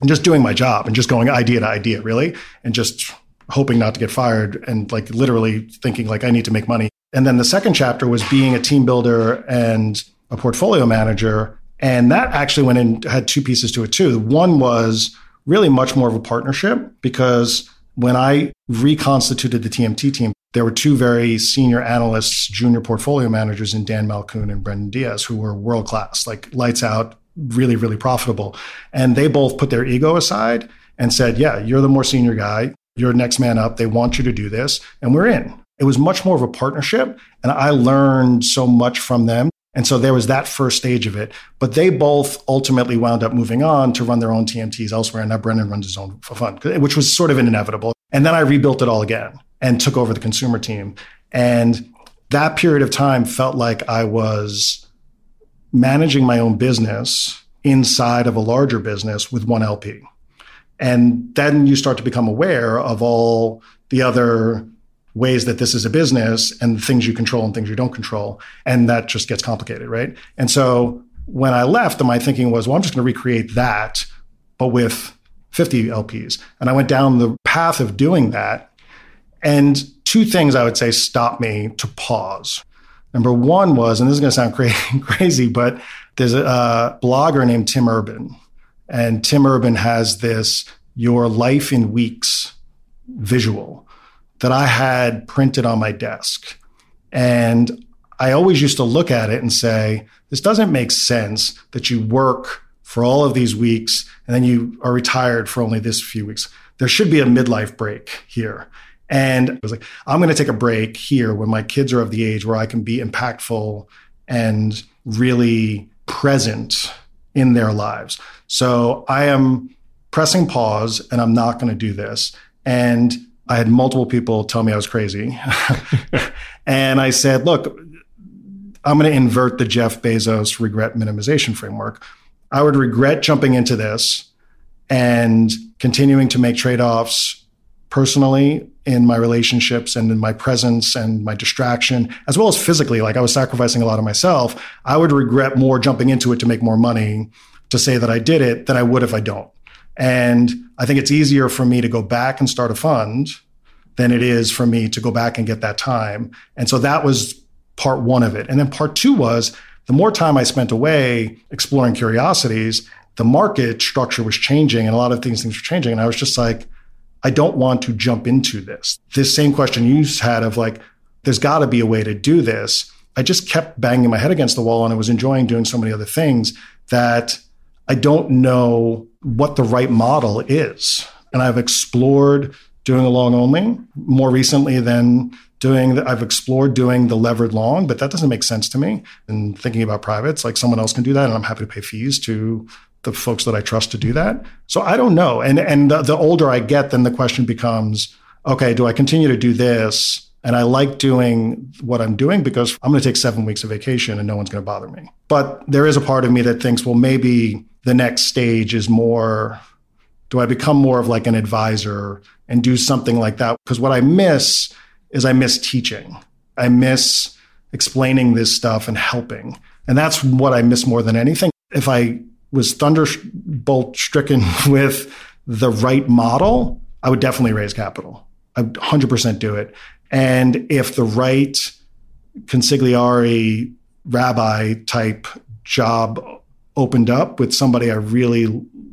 and just doing my job and just going idea to idea, really, and just hoping not to get fired and like literally thinking like I need to make money. And then the second chapter was being a team builder and a portfolio manager. And that actually went in, had two pieces to it too. One was really much more of a partnership because when I reconstituted the TMT team, there were two very senior analysts, junior portfolio managers in Dan Malkoon and Brendan Diaz, who were world class, like lights out, really, really profitable. And they both put their ego aside and said, Yeah, you're the more senior guy. You're next man up. They want you to do this. And we're in. It was much more of a partnership. And I learned so much from them. And so there was that first stage of it. But they both ultimately wound up moving on to run their own TMTs elsewhere. And now Brendan runs his own fund, which was sort of inevitable. And then I rebuilt it all again and took over the consumer team. And that period of time felt like I was managing my own business inside of a larger business with one LP. And then you start to become aware of all the other ways that this is a business and things you control and things you don't control. And that just gets complicated, right? And so when I left, my thinking was, well, I'm just going to recreate that, but with 50 LPs. And I went down the path of doing that and two things I would say stopped me to pause. Number one was, and this is going to sound crazy, crazy, but there's a, a blogger named Tim Urban. And Tim Urban has this Your Life in Weeks visual that I had printed on my desk. And I always used to look at it and say, this doesn't make sense that you work for all of these weeks and then you are retired for only this few weeks. There should be a midlife break here. And I was like, I'm going to take a break here when my kids are of the age where I can be impactful and really present in their lives. So I am pressing pause and I'm not going to do this. And I had multiple people tell me I was crazy. and I said, look, I'm going to invert the Jeff Bezos regret minimization framework. I would regret jumping into this and continuing to make trade offs personally in my relationships and in my presence and my distraction, as well as physically. Like I was sacrificing a lot of myself. I would regret more jumping into it to make more money to say that I did it than I would if I don't. And I think it's easier for me to go back and start a fund than it is for me to go back and get that time. And so that was part one of it. And then part two was the more time I spent away exploring curiosities, the market structure was changing and a lot of things, things were changing. And I was just like, I don't want to jump into this. This same question you had of like, there's got to be a way to do this. I just kept banging my head against the wall and I was enjoying doing so many other things that I don't know what the right model is. And I've explored doing a long only more recently than doing the, I've explored doing the levered long, but that doesn't make sense to me. And thinking about privates, like someone else can do that, and I'm happy to pay fees to the folks that I trust to do that. So I don't know. And and the, the older I get, then the question becomes, okay, do I continue to do this? And I like doing what I'm doing because I'm going to take seven weeks of vacation and no one's going to bother me. But there is a part of me that thinks, well, maybe the next stage is more do I become more of like an advisor and do something like that? Because what I miss is I miss teaching. I miss explaining this stuff and helping. And that's what I miss more than anything. If I was thunderbolt stricken with the right model, I would definitely raise capital. I'd 100% do it. And if the right consigliere rabbi type job opened up with somebody I really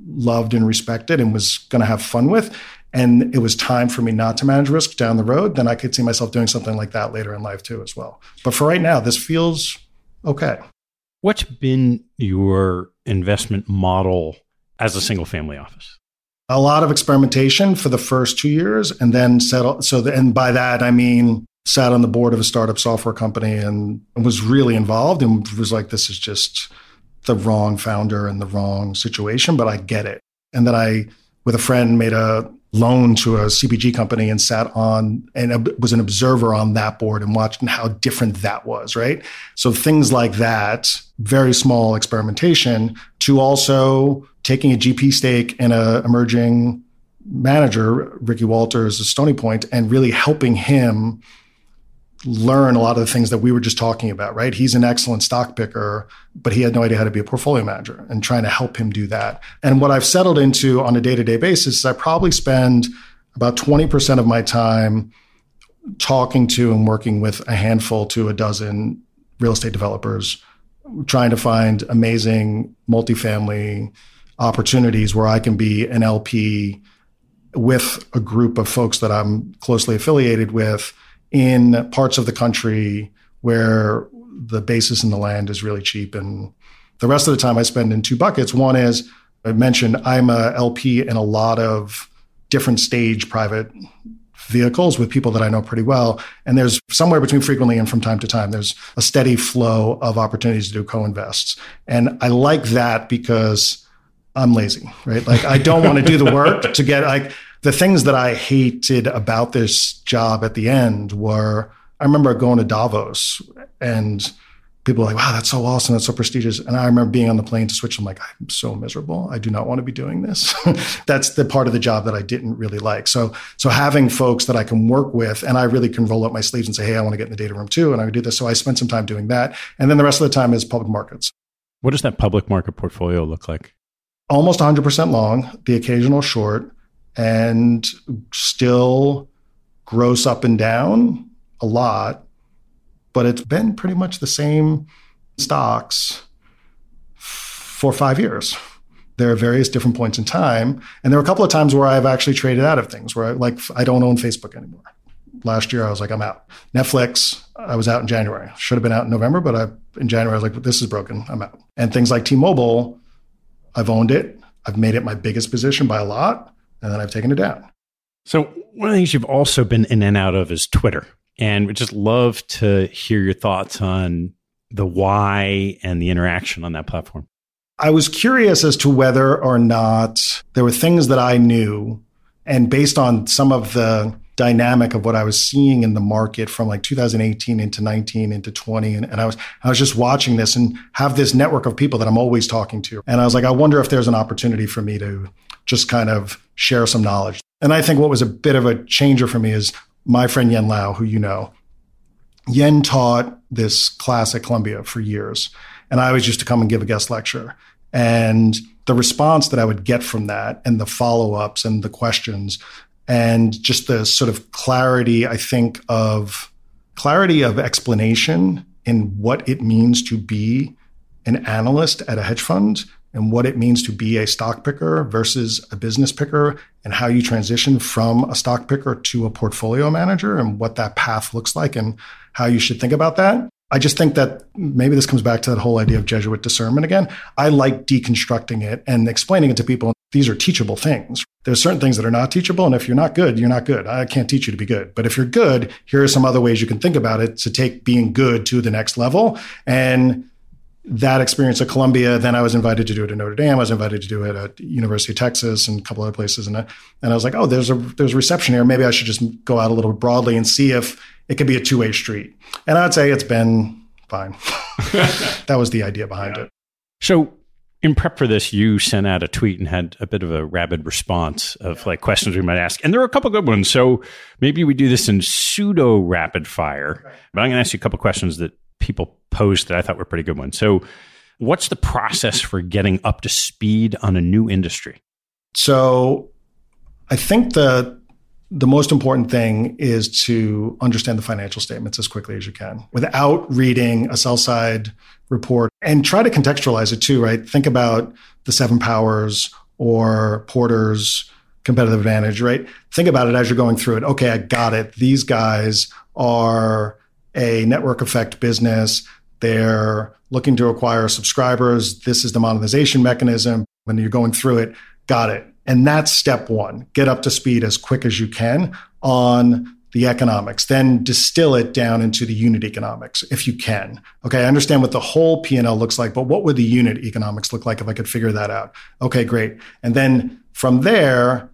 loved and respected and was going to have fun with, and it was time for me not to manage risk down the road, then I could see myself doing something like that later in life too, as well. But for right now, this feels okay. What's been your investment model as a single family office? A lot of experimentation for the first two years, and then settle. So, the, and by that I mean sat on the board of a startup software company and was really involved, and was like, "This is just the wrong founder and the wrong situation," but I get it. And then I, with a friend, made a loan to a CPG company and sat on and was an observer on that board and watched how different that was, right? So things like that, very small experimentation to also taking a GP stake in an emerging manager, Ricky Walters of Stony Point, and really helping him learn a lot of the things that we were just talking about, right? He's an excellent stock picker, but he had no idea how to be a portfolio manager and trying to help him do that. And what I've settled into on a day to day basis is I probably spend about 20% of my time talking to and working with a handful to a dozen real estate developers, trying to find amazing multifamily opportunities where I can be an LP with a group of folks that I'm closely affiliated with in parts of the country where the basis in the land is really cheap. And the rest of the time I spend in two buckets. One is I mentioned I'm a LP in a lot of different stage private vehicles with people that I know pretty well. And there's somewhere between frequently and from time to time, there's a steady flow of opportunities to do co-invests. And I like that because I'm lazy, right? Like I don't want to do the work to get like the things that I hated about this job at the end were I remember going to Davos and people are like, wow, that's so awesome. That's so prestigious. And I remember being on the plane to switch. I'm like, I'm so miserable. I do not want to be doing this. that's the part of the job that I didn't really like. So, so having folks that I can work with and I really can roll up my sleeves and say, Hey, I want to get in the data room too. And I would do this. So I spent some time doing that. And then the rest of the time is public markets. What does that public market portfolio look like? Almost 100% long, the occasional short and still gross up and down a lot, but it's been pretty much the same stocks for five years. there are various different points in time. And there were a couple of times where I've actually traded out of things where I, like I don't own Facebook anymore. Last year, I was like, I'm out. Netflix, I was out in January. Should have been out in November, but I, in January, I was like, this is broken. I'm out. And things like T Mobile, I've owned it. I've made it my biggest position by a lot, and then I've taken it down. So, one of the things you've also been in and out of is Twitter. And we just love to hear your thoughts on the why and the interaction on that platform. I was curious as to whether or not there were things that I knew, and based on some of the dynamic of what I was seeing in the market from like 2018 into 19 into 20 and, and, I was I was just watching this and have this network of people that I'm always talking to. And I was like I wonder if there's an opportunity for me to just kind of share some knowledge. And I think what was a bit of a changer for me is my friend Yen Liow who you know Yen taught this class at Columbia for years and I always used to come and give a guest lecture. And the response that I would get from that and the follow ups and the questions and just the sort of clarity, I think, of clarity of explanation in what it means to be an analyst at a hedge fund and what it means to be a stock picker versus a business picker and how you transition from a stock picker to a portfolio manager and what that path looks like and how you should think about that. I just think that maybe this comes back to that whole idea of Jesuit discernment again. I like deconstructing it and explaining it to people. These are teachable things. There's certain things that are not teachable. And if you're not good, you're not good. I can't teach you to be good. But if you're good, here are some other ways you can think about it to take being good to the next level. And that experience at Columbia, then I was invited to do it at Notre Dame. I was invited to do it at University of Texas and a couple other places. And I, and I was like, oh, there's a there's a reception here. Maybe I should just go out a little broadly and see if it could be a two way street. And I'd say it's been fine. that was the idea behind yeah. it. So, in prep for this, you sent out a tweet and had a bit of a rabid response of like questions we might ask. And there were a couple good ones. So maybe we do this in pseudo rapid fire. But I'm going to ask you a couple questions that people posed that I thought were pretty good ones. So, what's the process for getting up to speed on a new industry? So, I think the the most important thing is to understand the financial statements as quickly as you can without reading a sell side report and try to contextualize it too, right? Think about the seven powers or Porter's competitive advantage, right? Think about it as you're going through it. Okay, I got it. These guys are a network effect business. They're looking to acquire subscribers. This is the monetization mechanism. When you're going through it, got it and that's step one. Get up to speed as quick as you can on the economics, then distill it down into the unit economics if you can. Okay, I understand what the whole P&L looks like, but what would the unit economics look like if I could figure that out? Okay, great. And then from there,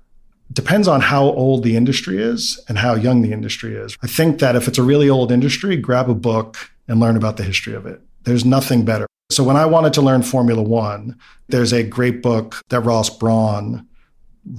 depends on how old the industry is and how young the industry is. I think that if it's a really old industry, grab a book and learn about the history of it. There's nothing better. So when I wanted to learn Formula 1, there's a great book that Ross Brawn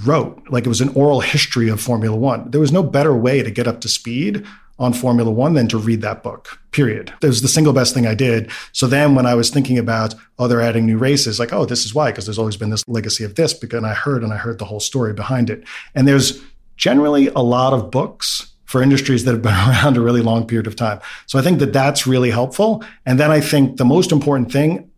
wrote. Like it was an oral history of Formula One. There was no better way to get up to speed on Formula One than to read that book, period. It was the single best thing I did. So then when I was thinking about, oh, they're adding new races, like, oh, this is why, because there's always been this legacy of this, because I heard and I heard the whole story behind it. And there's generally a lot of books for industries that have been around a really long period of time. So I think that that's really helpful. And then I think the most important thing,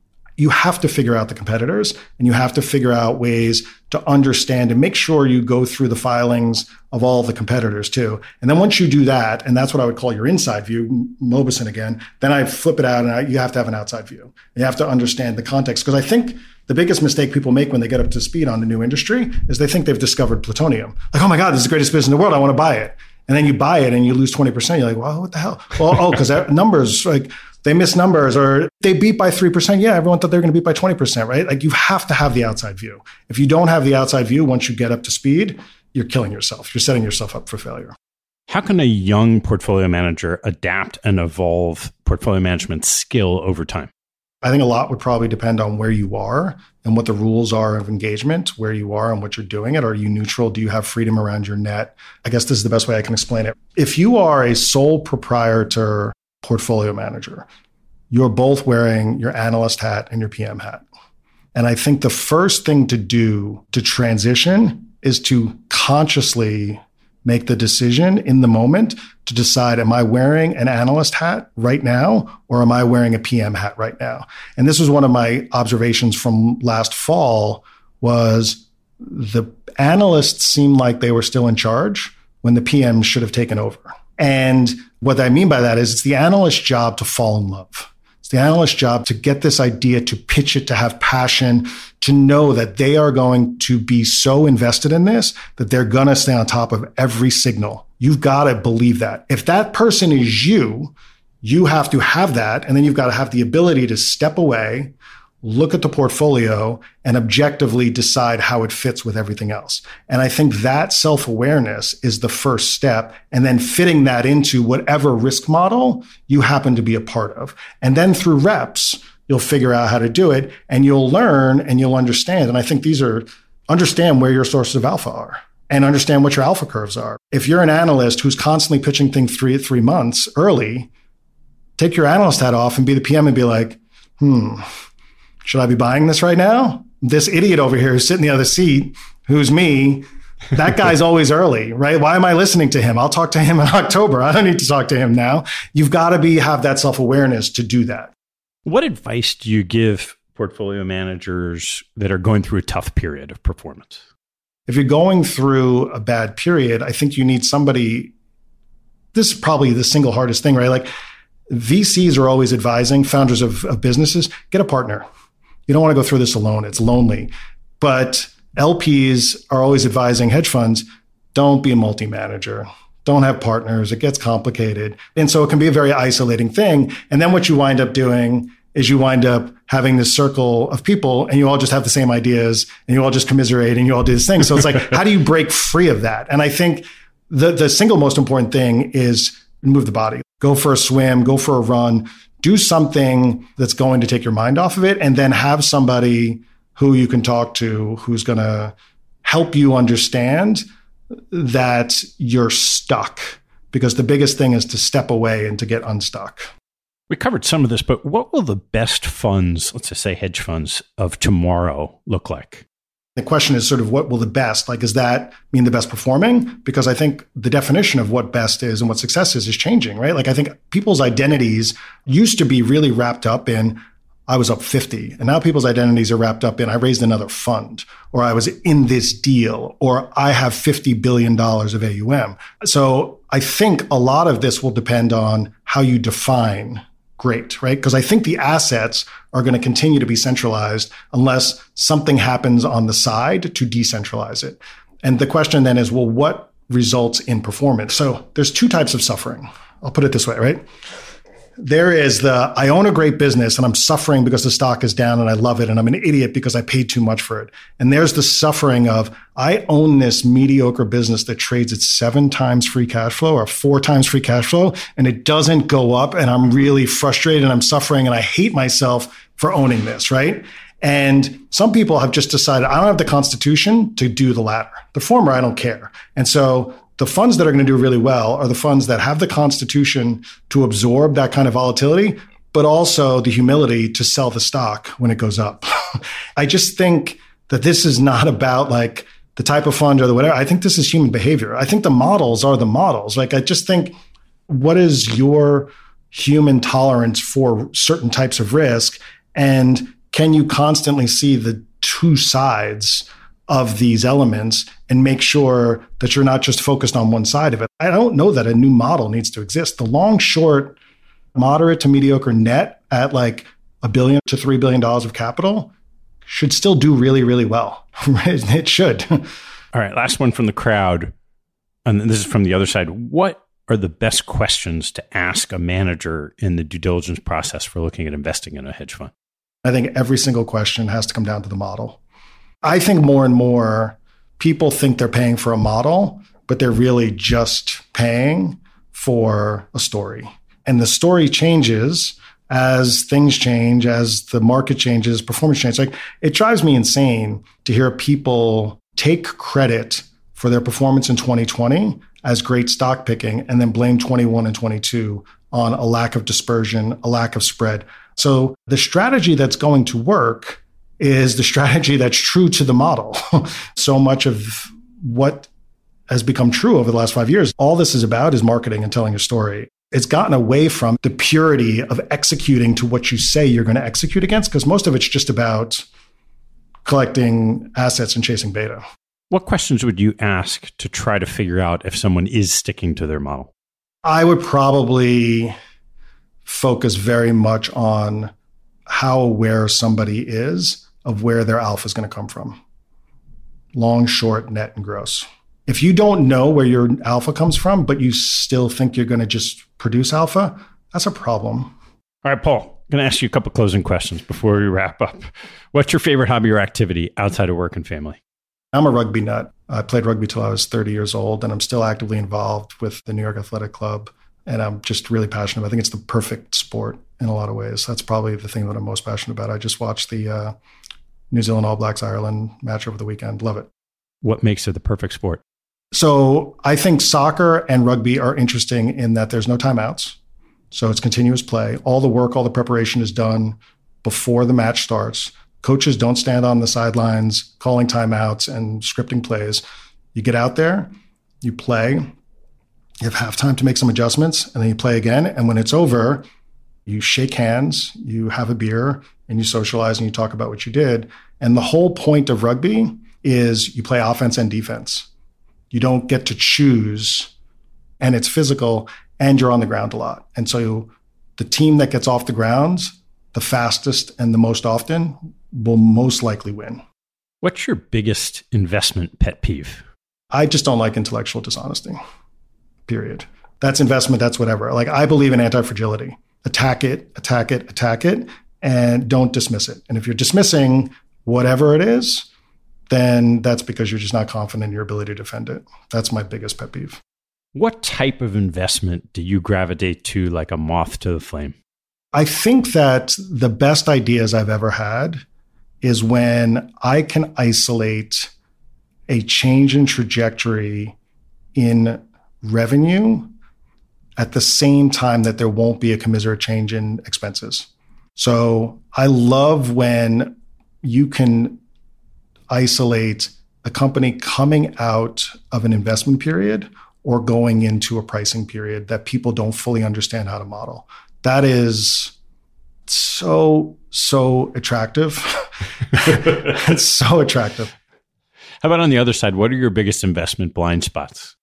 you have to figure out the competitors and you have to figure out ways to understand and make sure you go through the filings of all the competitors too. And then once you do that, and that's what I would call your inside view, Mauboussin again, then I flip it out and I, you have to have an outside view. You have to understand the context because I think the biggest mistake people make when they get up to speed on a new industry is they think they've discovered plutonium. Like, oh my God, this is the greatest business in the world. I want to buy it. And then you buy it and you lose 20%. You're like, well, what the hell? Well, oh, because numbers, like they miss numbers or they beat by 3%. Yeah, everyone thought they were going to beat by 20%, right? Like you have to have the outside view. If you don't have the outside view, once you get up to speed, you're killing yourself. You're setting yourself up for failure. How can a young portfolio manager adapt and evolve portfolio management skill over time? I think a lot would probably depend on where you are and what the rules are of engagement, where you are and what you're doing it. Are you neutral? Do you have freedom around your net? I guess this is the best way I can explain it. If you are a sole proprietor portfolio manager. You're both wearing your analyst hat and your PM hat. And I think the first thing to do to transition is to consciously make the decision in the moment to decide am I wearing an analyst hat right now or am I wearing a PM hat right now? And this was one of my observations from last fall was the analysts seemed like they were still in charge when the PMs should have taken over. And what I mean by that is it's the analyst's job to fall in love. It's the analyst's job to get this idea, to pitch it, to have passion, to know that they are going to be so invested in this that they're going to stay on top of every signal. You've got to believe that. If that person is you, you have to have that. And then you've got to have the ability to step away, look at the portfolio and objectively decide how it fits with everything else. And I think that self awareness is the first step. And then fitting that into whatever risk model you happen to be a part of. And then through reps, you'll figure out how to do it and you'll learn and you'll understand. And I think these are understand where your sources of alpha are and understand what your alpha curves are. If you're an analyst who's constantly pitching things three, three months early, take your analyst hat off and be the PM and be like, hmm, should I be buying this right now? This idiot over here who's sitting in the other seat, who's me, that guy's always early, right? Why am I listening to him? I'll talk to him in October. I don't need to talk to him now. You've got to be have that self-awareness to do that. What advice do you give portfolio managers that are going through a tough period of performance? If you're going through a bad period, I think you need somebody this is probably the single hardest thing, right? Like VCs are always advising founders of, of businesses, get a partner you don't want to go through this alone. It's lonely. But LPs are always advising hedge funds don't be a multi manager. Don't have partners. It gets complicated. And so it can be a very isolating thing. And then what you wind up doing is you wind up having this circle of people and you all just have the same ideas and you all just commiserate and you all do this thing. So it's like, how do you break free of that? And I think the, the single most important thing is move the body. Go for a swim, go for a run, do something that's going to take your mind off of it and then have somebody who you can talk to who's going to help you understand that you're stuck because the biggest thing is to step away and to get unstuck. We covered some of this, but what will the best funds, let's just say hedge funds of tomorrow look like? The question is sort of what will the best, like, is that mean the best performing? Because I think the definition of what best is and what success is is changing, right? Like, I think people's identities used to be really wrapped up in, I was up 50. And now people's identities are wrapped up in, I raised another fund, or I was in this deal, or I have $50 billion of AUM. So I think a lot of this will depend on how you define great, right? Because I think the assets are going to continue to be centralized unless something happens on the side to decentralize it. And the question then is, well, what results in performance? So there's two types of suffering. I'll put it this way, right? There is the I own a great business and I'm suffering because the stock is down and I love it and I'm an idiot because I paid too much for it. And there's the suffering of I own this mediocre business that trades at seven times free cash flow or four times free cash flow and it doesn't go up and I'm really frustrated and I'm suffering and I hate myself for owning this, right? And some people have just decided I don't have the constitution to do the latter. The former, I don't care. And so the funds that are going to do really well are the funds that have the constitution to absorb that kind of volatility, but also the humility to sell the stock when it goes up. I just think that this is not about like the type of fund or the whatever. I think this is human behavior. I think the models are the models. Like I just think what is your human tolerance for certain types of risk and can you constantly see the two sides of these elements and make sure that you're not just focused on one side of it. I don't know that a new model needs to exist. The long, short, moderate to mediocre net at like a billion to $3 billion of capital should still do really, really well. it should. All right. Last one from the crowd. And this is from the other side. What are the best questions to ask a manager in the due diligence process for looking at investing in a hedge fund? I think every single question has to come down to the model. I think more and more people think they're paying for a model, but they're really just paying for a story. And the story changes as things change, as the market changes, performance changes. Like it drives me insane to hear people take credit for their performance in 2020 as great stock picking and then blame 21 and 22 on a lack of dispersion, a lack of spread. So the strategy that's going to work is the strategy that's true to the model. so much of what has become true over the last five years, all this is about is marketing and telling a story. It's gotten away from the purity of executing to what you say you're going to execute against, because most of it's just about collecting assets and chasing beta. What questions would you ask to try to figure out if someone is sticking to their model? I would probably focus very much on how aware somebody is of where their alpha is going to come from long, short, net, and gross. If you don't know where your alpha comes from, but you still think you're going to just produce alpha, that's a problem. All right, Paul, I'm going to ask you a couple closing questions before we wrap up. What's your favorite hobby or activity outside of work and family? I'm a rugby nut. I played rugby till I was 30 years old, and I'm still actively involved with the New York Athletic Club. And I'm just really passionate. About I think it's the perfect sport in a lot of ways. That's probably the thing that I'm most passionate about. I just watched the uh, New Zealand All Blacks Ireland match over the weekend. Love it. What makes it the perfect sport? So I think soccer and rugby are interesting in that there's no timeouts. So it's continuous play. All the work, all the preparation is done before the match starts. Coaches don't stand on the sidelines calling timeouts and scripting plays. You get out there, you play, you have half time to make some adjustments, and then you play again. And when it's over, you shake hands, you have a beer, and you socialize and you talk about what you did. And the whole point of rugby is you play offense and defense. You don't get to choose, and it's physical, and you're on the ground a lot. And so the team that gets off the grounds the fastest and the most often will most likely win. What's your biggest investment pet peeve? I just don't like intellectual dishonesty. Period. That's investment, that's whatever. Like I believe in anti-fragility. Attack it, attack it, attack it, and don't dismiss it. And if you're dismissing whatever it is, then that's because you're just not confident in your ability to defend it. That's my biggest pet peeve. What type of investment do you gravitate to like a moth to the flame? I think that the best ideas I've ever had is when I can isolate a change in trajectory in revenue at the same time that there won't be a commiserate change in expenses. So I love when you can isolate a company coming out of an investment period or going into a pricing period that people don't fully understand how to model. That is so, so attractive. it's so attractive. How about on the other side? What are your biggest investment blind spots?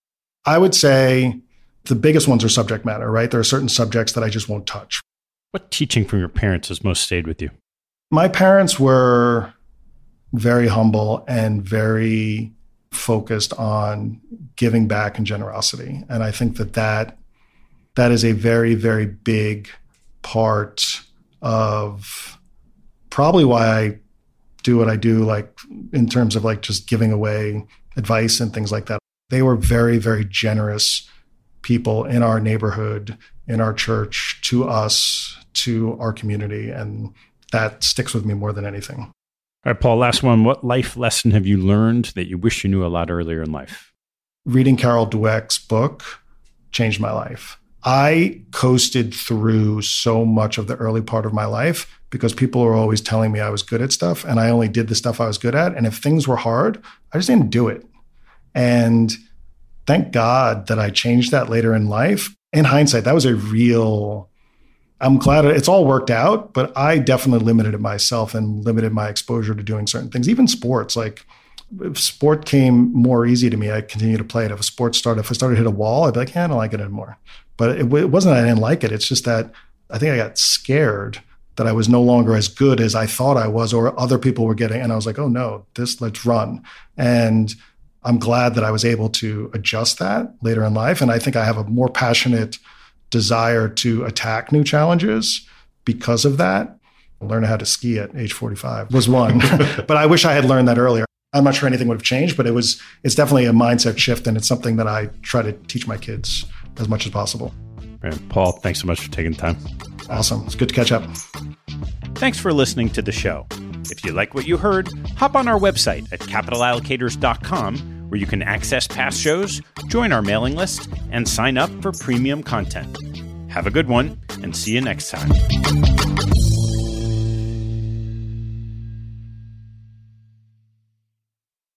I would say the biggest ones are subject matter, right? There are certain subjects that I just won't touch. What teaching from your parents has most stayed with you? My parents were very humble and very focused on giving back and generosity. And I think that that, that is a very, very big part of probably why I do what I do, like in terms of like just giving away advice and things like that. They were very, very generous people in our neighborhood, in our church, to us, to our community. And that sticks with me more than anything. All right, Paul, last one. What life lesson have you learned that you wish you knew a lot earlier in life? Reading Carol Dweck's book changed my life. I coasted through so much of the early part of my life because people were always telling me I was good at stuff and I only did the stuff I was good at. And if things were hard, I just didn't do it. And thank God that I changed that later in life. In hindsight, that was a real I'm glad it's all worked out, but I definitely limited it myself and limited my exposure to doing certain things, even sports. Like if sport came more easy to me, I continue to play it. If a sport started, if I started to hit a wall, I'd be like, yeah, I don't like it anymore. But it, it wasn't that I didn't like it. It's just that I think I got scared that I was no longer as good as I thought I was, or other people were getting. And I was like, oh no, this let's run. And I'm glad that I was able to adjust that later in life. And I think I have a more passionate desire to attack new challenges because of that. Learning how to ski at age 45 was one, but I wish I had learned that earlier. I'm not sure anything would have changed, but it was it's definitely a mindset shift, and it's something that I try to teach my kids as much as possible. Paul, thanks so much for taking the time. Awesome. It's good to catch up. Thanks for listening to the show. If you like what you heard, hop on our website at capitalallocators.com where you can access past shows, join our mailing list, and sign up for premium content. Have a good one, and see you next time.